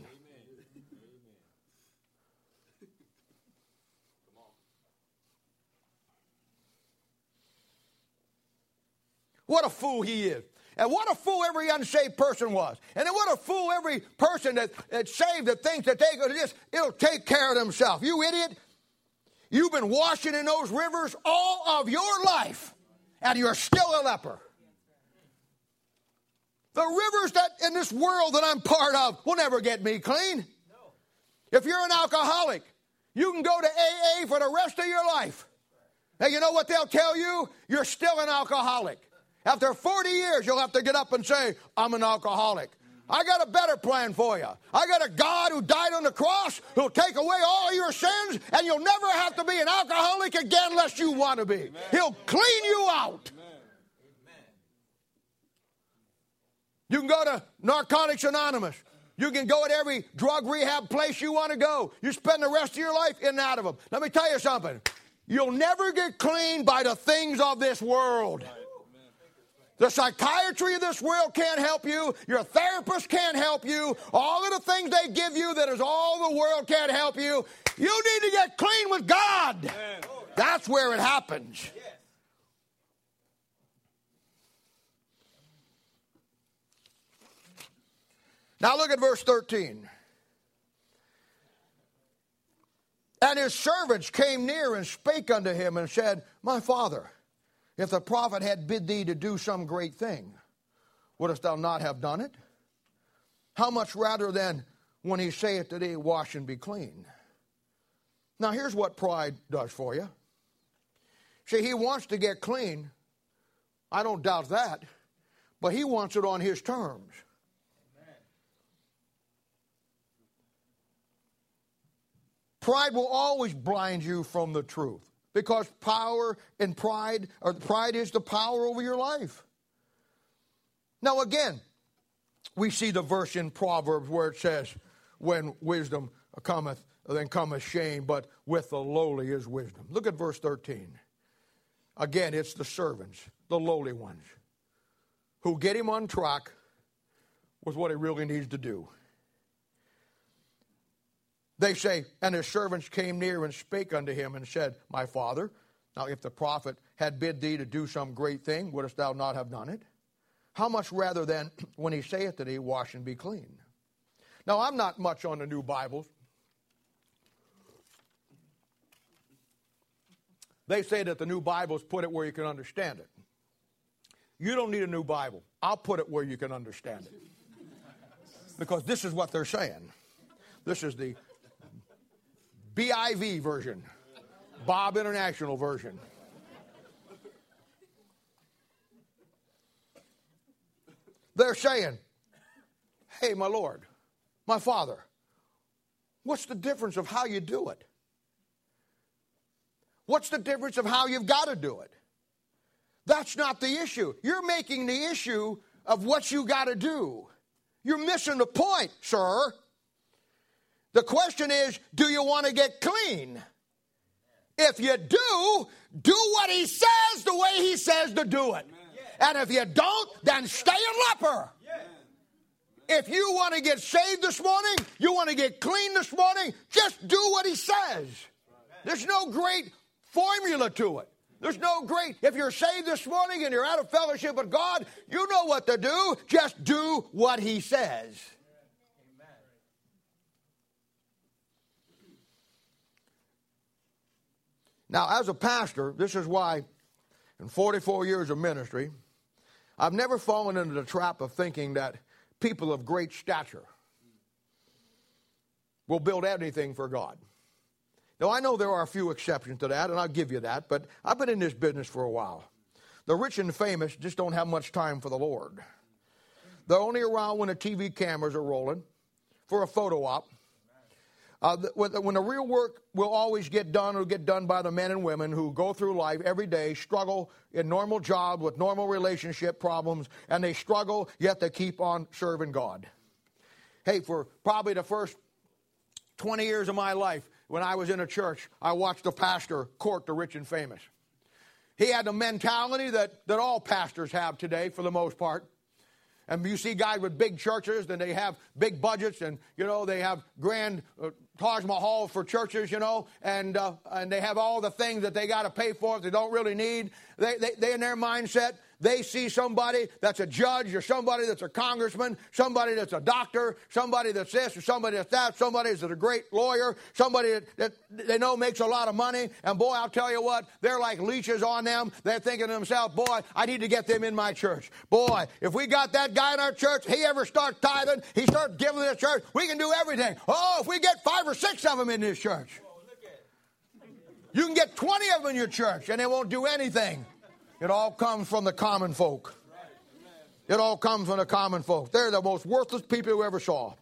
What a fool he is. And what a fool every unsaved person was. And then what a fool every person that, that's saved that thinks that they could just, it'll take care of themselves. You idiot. You've been washing in those rivers all of your life, and you're still a leper. The rivers that in this world that I'm part of will never get me clean. If you're an alcoholic, you can go to AA for the rest of your life. And you know what they'll tell you? You're still an alcoholic. After 40 years, you'll have to get up and say, I'm an alcoholic. I got a better plan for you. I got a God who died on the cross who'll take away all your sins, and you'll never have to be an alcoholic again unless you want to be. Amen. He'll clean you out. Amen. You can go to Narcotics Anonymous. You can go at every drug rehab place you want to go. You spend the rest of your life in and out of them. Let me tell you something. You'll never get clean by the things of this world. Right. The psychiatry of this world can't help you. Your therapist can't help you. All of the things they give you that is all the world can't help you. You need to get clean with God. That's where it happens. Now look at verse 13. And his servants came near and spake unto him and said, My father, if the prophet had bid thee to do some great thing, wouldst thou not have done it? How much rather than when he saith to thee, Wash and be clean? Now, here's what pride does for you. See, he wants to get clean. I don't doubt that. But he wants it on his terms. Pride will always blind you from the truth because power and pride, or pride is the power over your life. Now, again, we see the verse in Proverbs where it says, When wisdom cometh, then cometh shame, but with the lowly is wisdom. Look at verse 13. Again, it's the servants, the lowly ones, who get him on track with what he really needs to do. They say, And his servants came near and spake unto him and said, My father, now if the prophet had bid thee to do some great thing, wouldst thou not have done it? How much rather then, when he saith to thee, Wash and be clean? Now, I'm not much on the new Bibles. They say that the new Bibles put it where you can understand it. You don't need a new Bible. I'll put it where you can understand it. Because this is what they're saying. This is the BIV version, Bob International version. They're saying, Hey, my Lord, my Father, what's the difference of how you do it? What's the difference of how you've got to do it? That's not the issue. You're making the issue of what you got to do. You're missing the point, sir. The question is do you want to get clean? If you do, do what he says the way he says to do it. And if you don't, then stay a leper. If you want to get saved this morning, you want to get clean this morning, just do what he says. There's no great formula to it. There's no great, if you're saved this morning and you're out of fellowship with God, you know what to do. Just do what He says. Now, as a pastor, this is why in 44 years of ministry, I've never fallen into the trap of thinking that people of great stature will build anything for God. Now, I know there are a few exceptions to that, and I'll give you that, but I've been in this business for a while. The rich and famous just don't have much time for the Lord. They're only around when the TV cameras are rolling for a photo op. Uh, when the real work will always get done, it'll get done by the men and women who go through life every day, struggle in normal job with normal relationship problems, and they struggle, yet they keep on serving God. Hey, for probably the first 20 years of my life, when I was in a church, I watched a pastor court the rich and famous. He had the mentality that, that all pastors have today, for the most part. And you see guys with big churches, and they have big budgets, and you know they have grand uh, Taj Mahal for churches, you know, and uh, and they have all the things that they got to pay for that they don't really need. They, they they in their mindset they see somebody that's a judge or somebody that's a congressman, somebody that's a doctor, somebody that's this or somebody that's that, somebody that's a great lawyer, somebody that, they know makes a lot of money. And boy, I'll tell you what, they're like leeches on them. They're thinking to themselves, boy, I need to get them in my church. Boy, if we got that guy in our church, he ever starts tithing, he starts giving to the church, we can do everything. Oh, if we get five or six of them in this church. You can get 20 of them in your church and they won't do anything. It all comes from the common folk. It all comes from the common folk. They're the most worthless people you ever saw.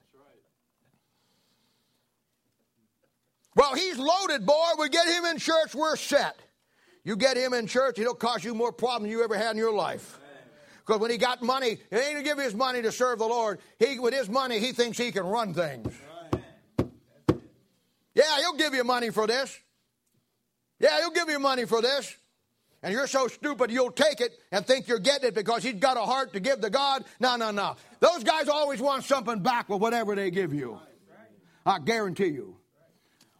Well, he's loaded, boy. We get him in church, we're set. You get him in church, it'll cause you more problems than you ever had in your life. Because when he got money, he ain't gonna give his money to serve the Lord. He, with his money, he thinks he can run things. Yeah, he'll give you money for this. Yeah, he'll give you money for this and you're so stupid you'll take it and think you're getting it because he's got a heart to give to God. No, no, no. Those guys always want something back with whatever they give you. I guarantee you.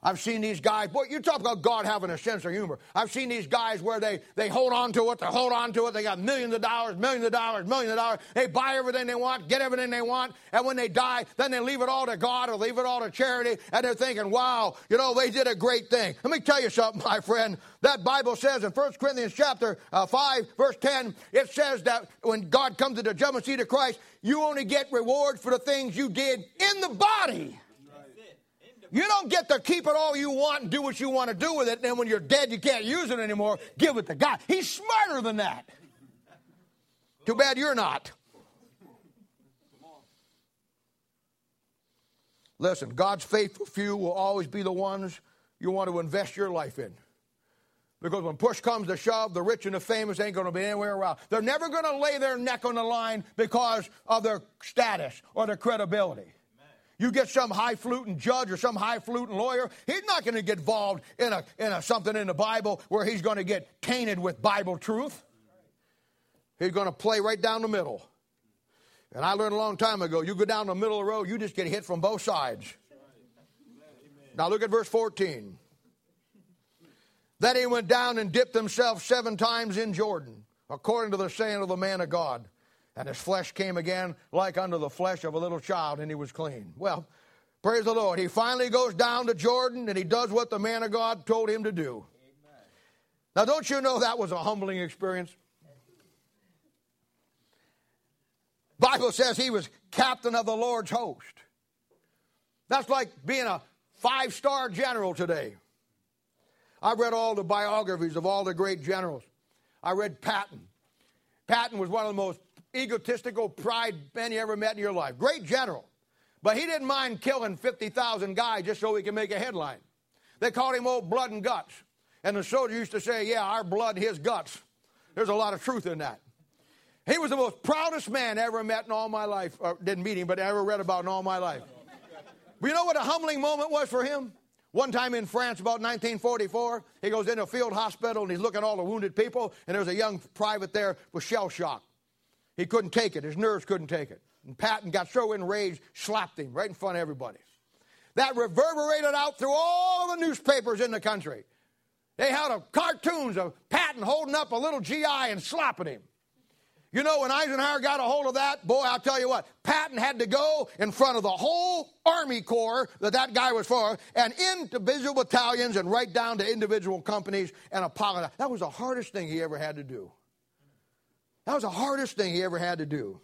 I've seen these guys, boy, you talk about God having a sense of humor. I've seen these guys where they, they hold on to it, they hold on to it, they got millions of dollars, millions of dollars, millions of dollars. They buy everything they want, get everything they want, and when they die, then they leave it all to God or leave it all to charity, and they're thinking, wow, you know, they did a great thing. Let me tell you something, my friend. That Bible says in 1 Corinthians chapter uh, 5, verse 10, it says that when God comes to the judgment seat of Christ, you only get reward for the things you did in the body. You don't get to keep it all you want and do what you want to do with it, and then when you're dead, you can't use it anymore. Give it to God. He's smarter than that. Too bad you're not. Listen, God's faithful few will always be the ones you want to invest your life in. Because when push comes to shove, the rich and the famous ain't going to be anywhere around. They're never going to lay their neck on the line because of their status or their credibility. You get some high-fluting judge or some high-fluting lawyer, he's not going to get involved in, a, in a, something in the Bible where he's going to get tainted with Bible truth. He's going to play right down the middle. And I learned a long time ago you go down the middle of the road, you just get hit from both sides. Now look at verse 14. Then he went down and dipped himself seven times in Jordan, according to the saying of the man of God. And his flesh came again like unto the flesh of a little child, and he was clean. Well, praise the Lord. He finally goes down to Jordan and he does what the man of God told him to do. Amen. Now, don't you know that was a humbling experience? Bible says he was captain of the Lord's host. That's like being a five star general today. I read all the biographies of all the great generals. I read Patton. Patton was one of the most egotistical pride man you ever met in your life. Great general. But he didn't mind killing 50,000 guys just so he could make a headline. They called him old blood and guts. And the soldier used to say, Yeah, our blood, his guts. There's a lot of truth in that. He was the most proudest man I ever met in all my life. Or didn't meet him, but I ever read about in all my life. But you know what a humbling moment was for him? One time in France, about 1944, he goes into a field hospital and he's looking at all the wounded people, and there's a young private there with shell shock. He couldn't take it, his nerves couldn't take it. And Patton got so enraged, slapped him right in front of everybody. That reverberated out through all the newspapers in the country. They had a cartoons of Patton holding up a little GI and slapping him. You know, when Eisenhower got a hold of that, boy, I'll tell you what, Patton had to go in front of the whole Army Corps that that guy was for, and individual battalions and right down to individual companies and apologize. That was the hardest thing he ever had to do. That was the hardest thing he ever had to do.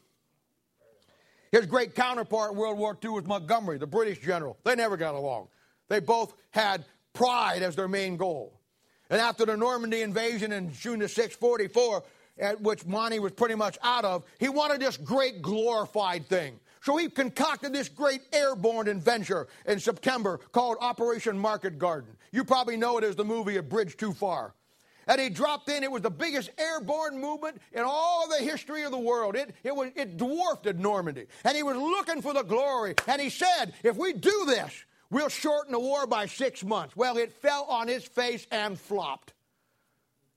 His great counterpart in World War II was Montgomery, the British general. They never got along. They both had pride as their main goal. And after the Normandy invasion in June of 644, at which Monty was pretty much out of, he wanted this great glorified thing. So he concocted this great airborne adventure in September called Operation Market Garden. You probably know it as the movie A Bridge Too Far. And he dropped in, it was the biggest airborne movement in all the history of the world. It, it, was, it dwarfed Normandy. And he was looking for the glory. And he said, if we do this, we'll shorten the war by six months. Well, it fell on his face and flopped.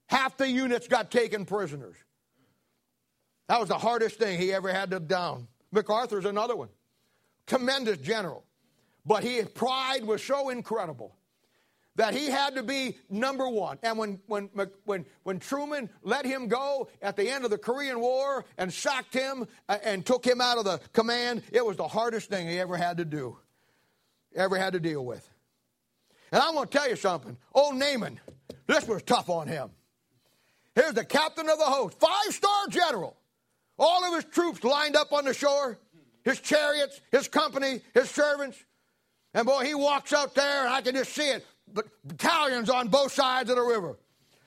Half the units got taken prisoners. That was the hardest thing he ever had to down. MacArthur's another one. Tremendous general. But his pride was so incredible that he had to be number one. And when, when, when, when Truman let him go at the end of the Korean War and sacked him uh, and took him out of the command, it was the hardest thing he ever had to do, ever had to deal with. And I'm going to tell you something. Old Naaman, this was tough on him. Here's the captain of the host, five star general. All of his troops lined up on the shore, his chariots, his company, his servants. And boy, he walks out there, and I can just see it battalions on both sides of the river.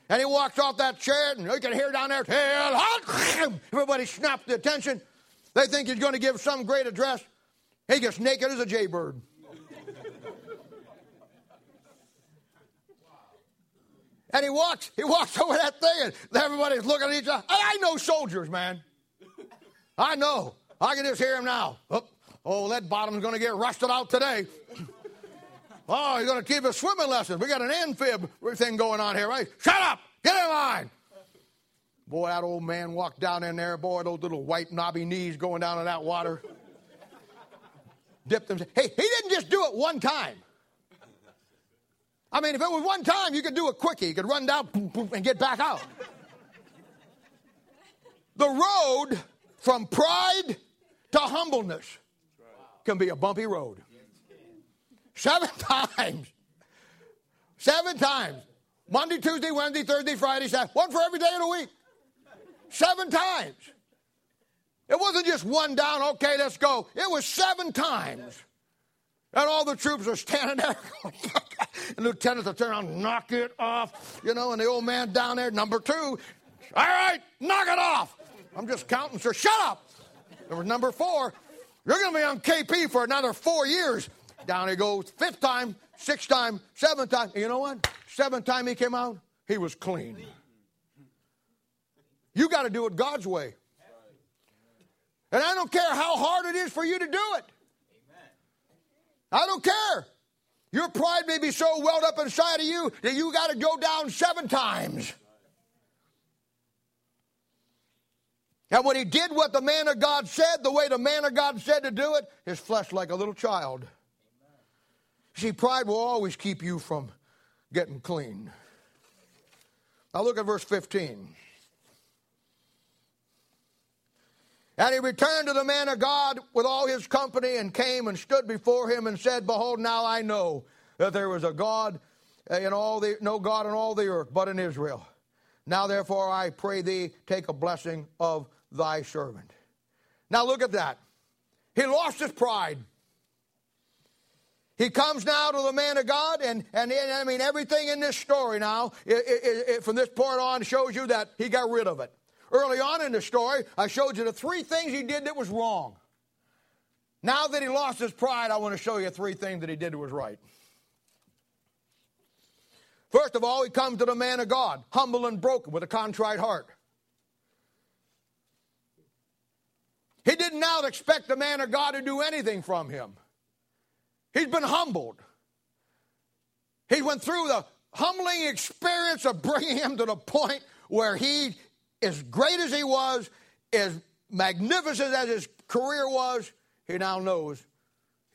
And he walks off that chariot, and you can hear down there, Hell, everybody snaps the attention. They think he's going to give some great address. He gets naked as a jaybird. And he walks, he walks over that thing, and everybody's looking at each other. I know soldiers, man. I know. I can just hear him now. Oh, oh that bottom's going to get rusted out today. Oh, he's going to keep us swimming lessons. We got an amphib thing going on here, right? Shut up! Get in line! Boy, that old man walked down in there. Boy, those little white knobby knees going down in that water. Dipped them. Hey, he didn't just do it one time. I mean, if it was one time, you could do it quickie. You could run down boom, boom, and get back out. The road from pride to humbleness can be a bumpy road. Seven times. Seven times. Monday, Tuesday, Wednesday, Thursday, Friday, Saturday. One for every day of the week. Seven times. It wasn't just one down, okay, let's go. It was seven times. And all the troops are standing there. and lieutenants are turning around, knock it off. You know, and the old man down there, number two, all right, knock it off. I'm just counting, sir. Shut up. Number four. You're going to be on KP for another four years. Down he goes. Fifth time, sixth time, seventh time. You know what? Seventh time he came out, he was clean. You got to do it God's way. And I don't care how hard it is for you to do it. I don't care. Your pride may be so welled up inside of you that you got to go down seven times. And when he did what the man of God said, the way the man of God said to do it, his flesh like a little child. See, pride will always keep you from getting clean. Now look at verse 15. And he returned to the man of God with all his company and came and stood before him and said, Behold, now I know that there was a God uh, in all the no God in all the earth but in Israel. Now therefore I pray thee, take a blessing of thy servant. Now look at that. He lost his pride. He comes now to the man of God, and, and, I mean, everything in this story now, it, it, it, from this point on, shows you that he got rid of it. Early on in the story, I showed you the three things he did that was wrong. Now that he lost his pride, I want to show you three things that he did that was right. First of all, he comes to the man of God, humble and broken, with a contrite heart. He did not now expect the man of God to do anything from him. He's been humbled. He went through the humbling experience of bringing him to the point where he, as great as he was, as magnificent as his career was, he now knows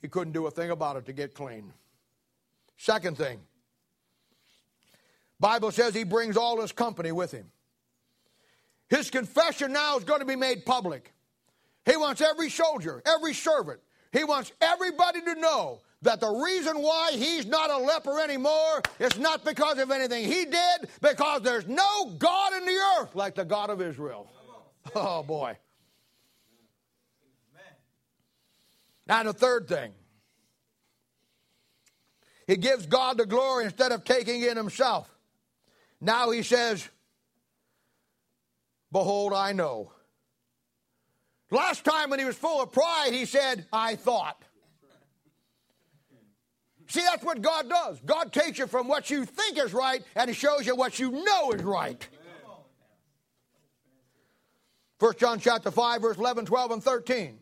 he couldn't do a thing about it to get clean. Second thing, Bible says he brings all his company with him. His confession now is going to be made public. He wants every soldier, every servant, he wants everybody to know that the reason why he's not a leper anymore is not because of anything he did, because there's no God in the earth like the God of Israel. Oh, boy. Now, the third thing, he gives God the glory instead of taking it himself. Now he says, Behold, I know. Last time when he was full of pride, he said, I thought. See, that's what God does. God takes you from what you think is right and He shows you what you know is right. 1 John chapter 5, verse 11, 12, and 13.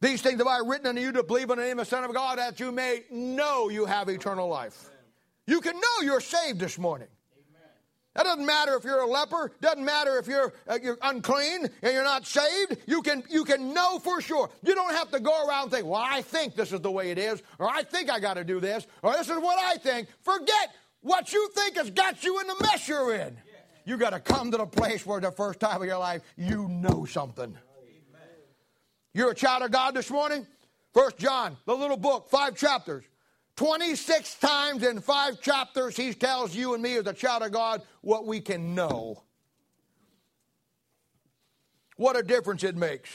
These things have I written unto you to believe in the name of the Son of God that you may know you have eternal life. You can know you're saved this morning. That doesn't matter if you're a leper. Doesn't matter if you're uh, you're unclean and you're not saved. You can you can know for sure. You don't have to go around think. "Well, I think this is the way it is," or "I think I got to do this," or "This is what I think." Forget what you think has got you in the mess you're in. You got to come to the place where the first time of your life you know something. You're a child of God this morning. First John, the little book, five chapters. 26 times in five chapters, he tells you and me as a child of God what we can know. What a difference it makes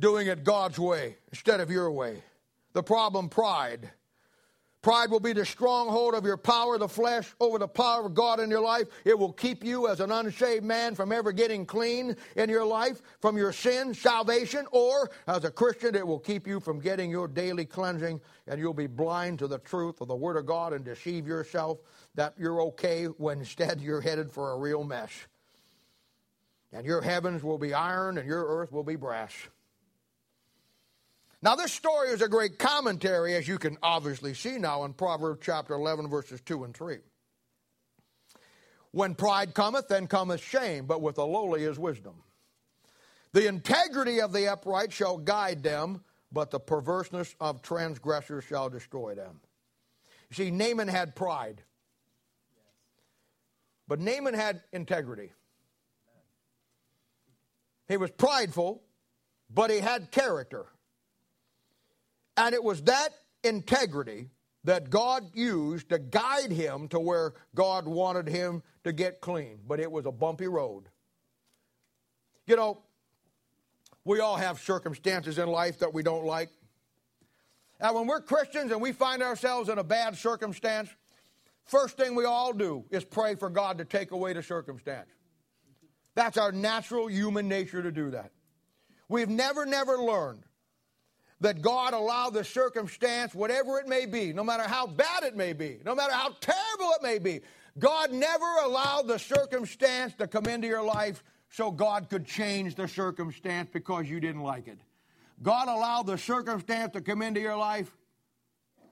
doing it God's way instead of your way. The problem pride. Pride will be the stronghold of your power, the flesh, over the power of God in your life. It will keep you as an unshaved man from ever getting clean in your life from your sin, salvation, or as a Christian, it will keep you from getting your daily cleansing and you'll be blind to the truth of the Word of God and deceive yourself that you're okay when instead you're headed for a real mess. And your heavens will be iron and your earth will be brass. Now, this story is a great commentary, as you can obviously see now in Proverbs chapter 11, verses 2 and 3. When pride cometh, then cometh shame, but with the lowly is wisdom. The integrity of the upright shall guide them, but the perverseness of transgressors shall destroy them. You see, Naaman had pride, but Naaman had integrity. He was prideful, but he had character. And it was that integrity that God used to guide him to where God wanted him to get clean. But it was a bumpy road. You know, We all have circumstances in life that we don't like. And when we're Christians and we find ourselves in a bad circumstance, first thing we all do is pray for God to take away the circumstance. That's our natural human nature to do that. We've never, never learned that God allowed the circumstance, whatever it may be, no matter how bad it may be, no matter how terrible it may be, God never allowed the circumstance to come into your life so God could change the circumstance because you didn't like it. God allowed the circumstance to come into your life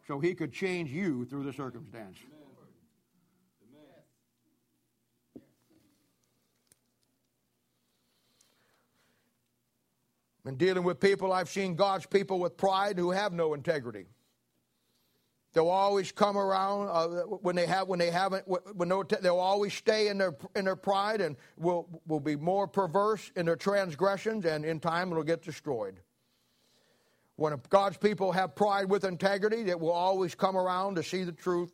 so He could change you through the circumstance. In dealing with people, I've seen God's people with pride who have no integrity. They'll always come around uh, when they have when they haven't when they'll always stay in their in their pride and will will be more perverse in their transgressions and in time it'll get destroyed. When God's people have pride with integrity, it will always come around to see the truth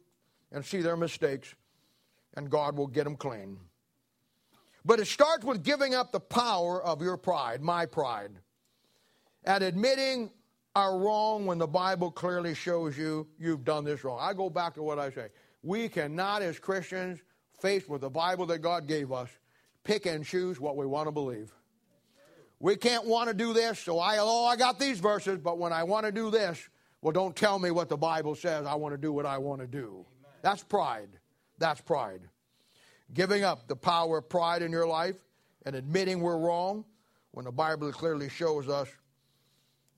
and see their mistakes, and God will get them clean. But it starts with giving up the power of your pride, my pride at admitting our wrong when the Bible clearly shows you you've done this wrong. I go back to what I say. We cannot, as Christians, faced with the Bible that God gave us, pick and choose what we want to believe. We can't want to do this, so I, oh, I got these verses, but when I want to do this, well, don't tell me what the Bible says. I want to do what I want to do. That's pride. That's pride. Giving up the power of pride in your life and admitting we're wrong when the Bible clearly shows us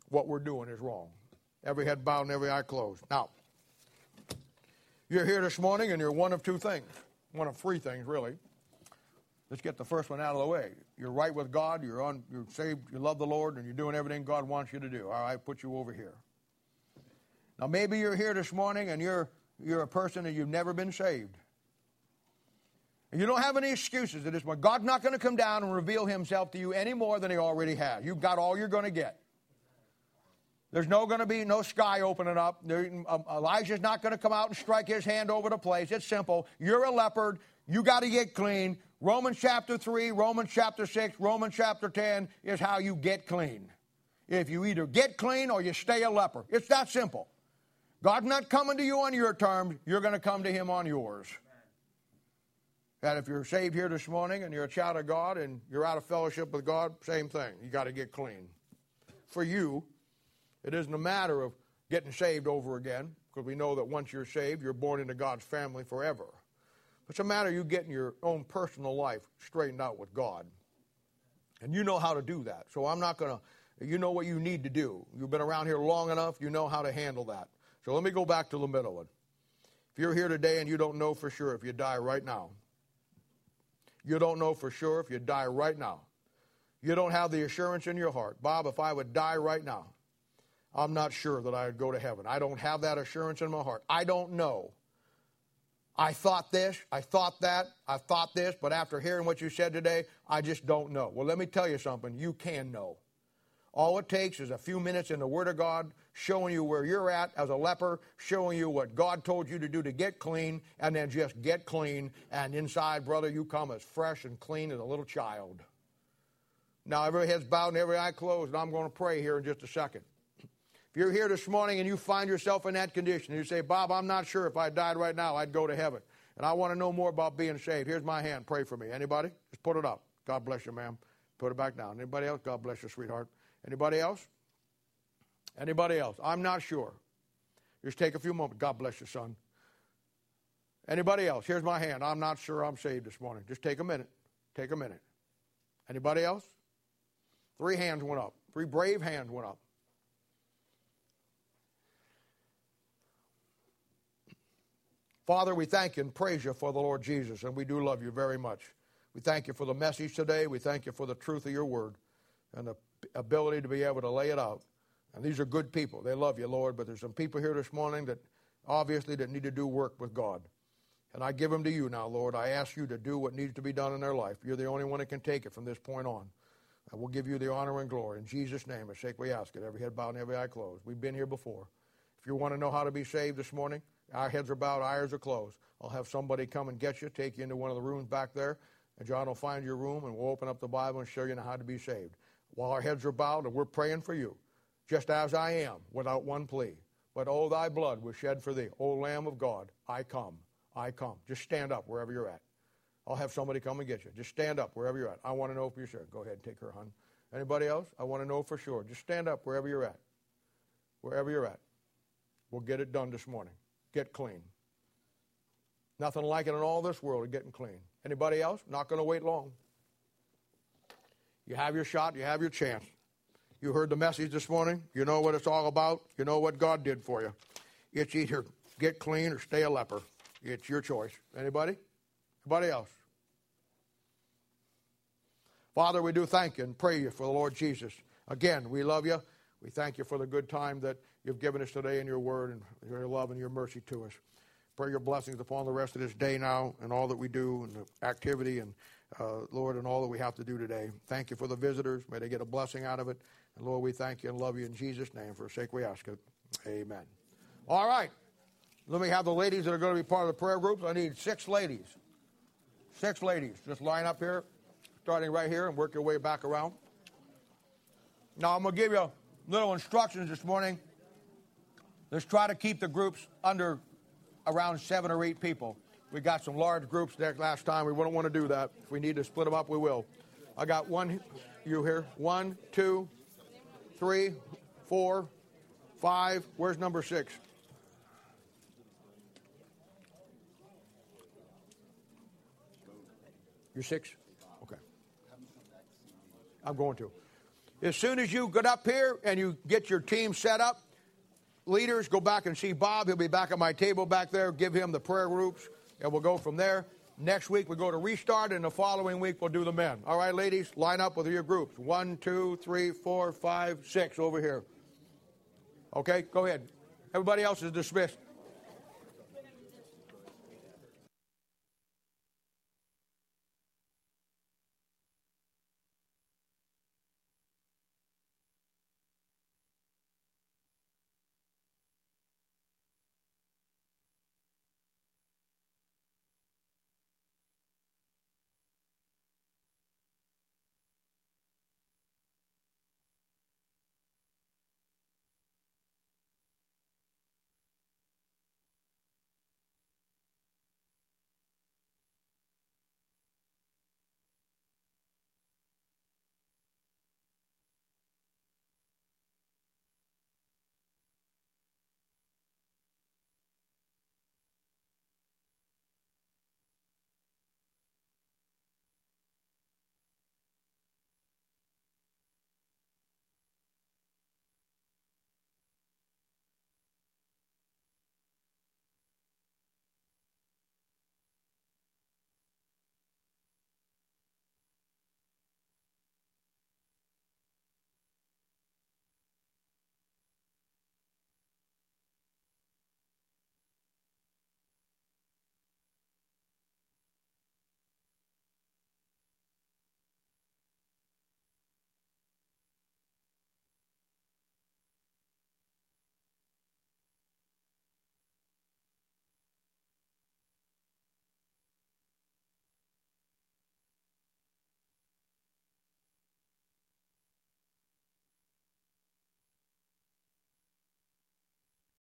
what we're doing is wrong. Every head bowed and every eye closed. Now, you're here this morning and you're one of two things. One of three things, really. Let's get the first one out of the way. You're right with God, you're, on, you're saved, you love the Lord, and you're doing everything God wants you to do. All right, put you over here. Now, maybe you're here this morning and you're, you're a person and you've never been saved. And you don't have any excuses at this point. God's not going to come down and reveal himself to you any more than he already has. You've got all you're going to get. There's no going to be no sky opening up. There, um, Elijah's not going to come out and strike his hand over the place. It's simple. You're a leopard. You got to get clean. Romans chapter 3, Romans chapter 6, Romans chapter 10 is how you get clean. If you either get clean or you stay a leper. It's that simple. God's not coming to you on your terms, you're going to come to Him on yours. And if you're saved here this morning and you're a child of God and you're out of fellowship with God, same thing. You got to get clean. For you, it isn't a matter of getting saved over again, because we know that once you're saved, you're born into God's family forever. It's a matter of you getting your own personal life straightened out with God. And you know how to do that. So I'm not going to, you know what you need to do. You've been around here long enough, you know how to handle that. So let me go back to the middle one. If you're here today and you don't know for sure if you die right now, you don't know for sure if you die right now. You don't have the assurance in your heart. Bob, if I would die right now, I'm not sure that I would go to heaven. I don't have that assurance in my heart. I don't know. I thought this, I thought that, I thought this, but after hearing what you said today, I just don't know. Well, let me tell you something. You can know. All it takes is a few minutes in the Word of God showing you where you're at as a leper, showing you what God told you to do to get clean, and then just get clean. And inside, brother, you come as fresh and clean as a little child. Now, every head's bowed and every eye closed, and I'm going to pray here in just a second you're here this morning and you find yourself in that condition, and you say, Bob, I'm not sure if I died right now, I'd go to heaven. And I want to know more about being saved. Here's my hand. Pray for me. Anybody? Just put it up. God bless you, ma'am. Put it back down. Anybody else? God bless you, sweetheart. Anybody else? Anybody else? I'm not sure. Just take a few moments. God bless you, son. Anybody else? Here's my hand. I'm not sure I'm saved this morning. Just take a minute. Take a minute. Anybody else? Three hands went up. Three brave hands went up. Father, we thank you and praise you for the Lord Jesus, and we do love you very much. We thank you for the message today. We thank you for the truth of your word and the ability to be able to lay it out. And these are good people. They love you, Lord, but there's some people here this morning that obviously that need to do work with God. And I give them to you now, Lord. I ask you to do what needs to be done in their life. You're the only one that can take it from this point on. I will give you the honor and glory. In Jesus' name, I sake we ask it. Every head bowed and every eye closed. We've been here before. If you want to know how to be saved this morning, our heads are bowed, our eyes are closed. I'll have somebody come and get you, take you into one of the rooms back there, and John will find your room, and we'll open up the Bible and show you how to be saved. while our heads are bowed and we're praying for you, just as I am, without one plea. But oh, thy blood was shed for thee. O Lamb of God, I come. I come. Just stand up wherever you're at. I'll have somebody come and get you. Just stand up wherever you're at. I want to know for sure. Go ahead and take her, hon. Anybody else? I want to know for sure. Just stand up wherever you're at. Wherever you're at. We'll get it done this morning. Get clean. Nothing like it in all this world of getting clean. Anybody else? Not going to wait long. You have your shot, you have your chance. You heard the message this morning. You know what it's all about. You know what God did for you. It's either get clean or stay a leper. It's your choice. Anybody? Anybody else? Father, we do thank you and pray you for the Lord Jesus. Again, we love you. We thank you for the good time that you've given us today in your word and your love and your mercy to us. Pray your blessings upon the rest of this day now and all that we do and the activity and, uh, Lord, and all that we have to do today. Thank you for the visitors. May they get a blessing out of it. And Lord, we thank you and love you in Jesus' name. For sake we ask it. Amen. All right. Let me have the ladies that are going to be part of the prayer groups. I need six ladies. Six ladies. Just line up here, starting right here, and work your way back around. Now, I'm going to give you little instructions this morning. Let's try to keep the groups under around seven or eight people. We got some large groups there last time. We wouldn't want to do that. If we need to split them up, we will. I got one, you here. One, two, three, four, five. Where's number six? You're six? Okay. I'm going to. As soon as you get up here and you get your team set up, leaders, go back and see Bob. He'll be back at my table back there. Give him the prayer groups, and we'll go from there. Next week, we go to restart, and the following week, we'll do the men. All right, ladies, line up with your groups. One, two, three, four, five, six over here. Okay, go ahead. Everybody else is dismissed.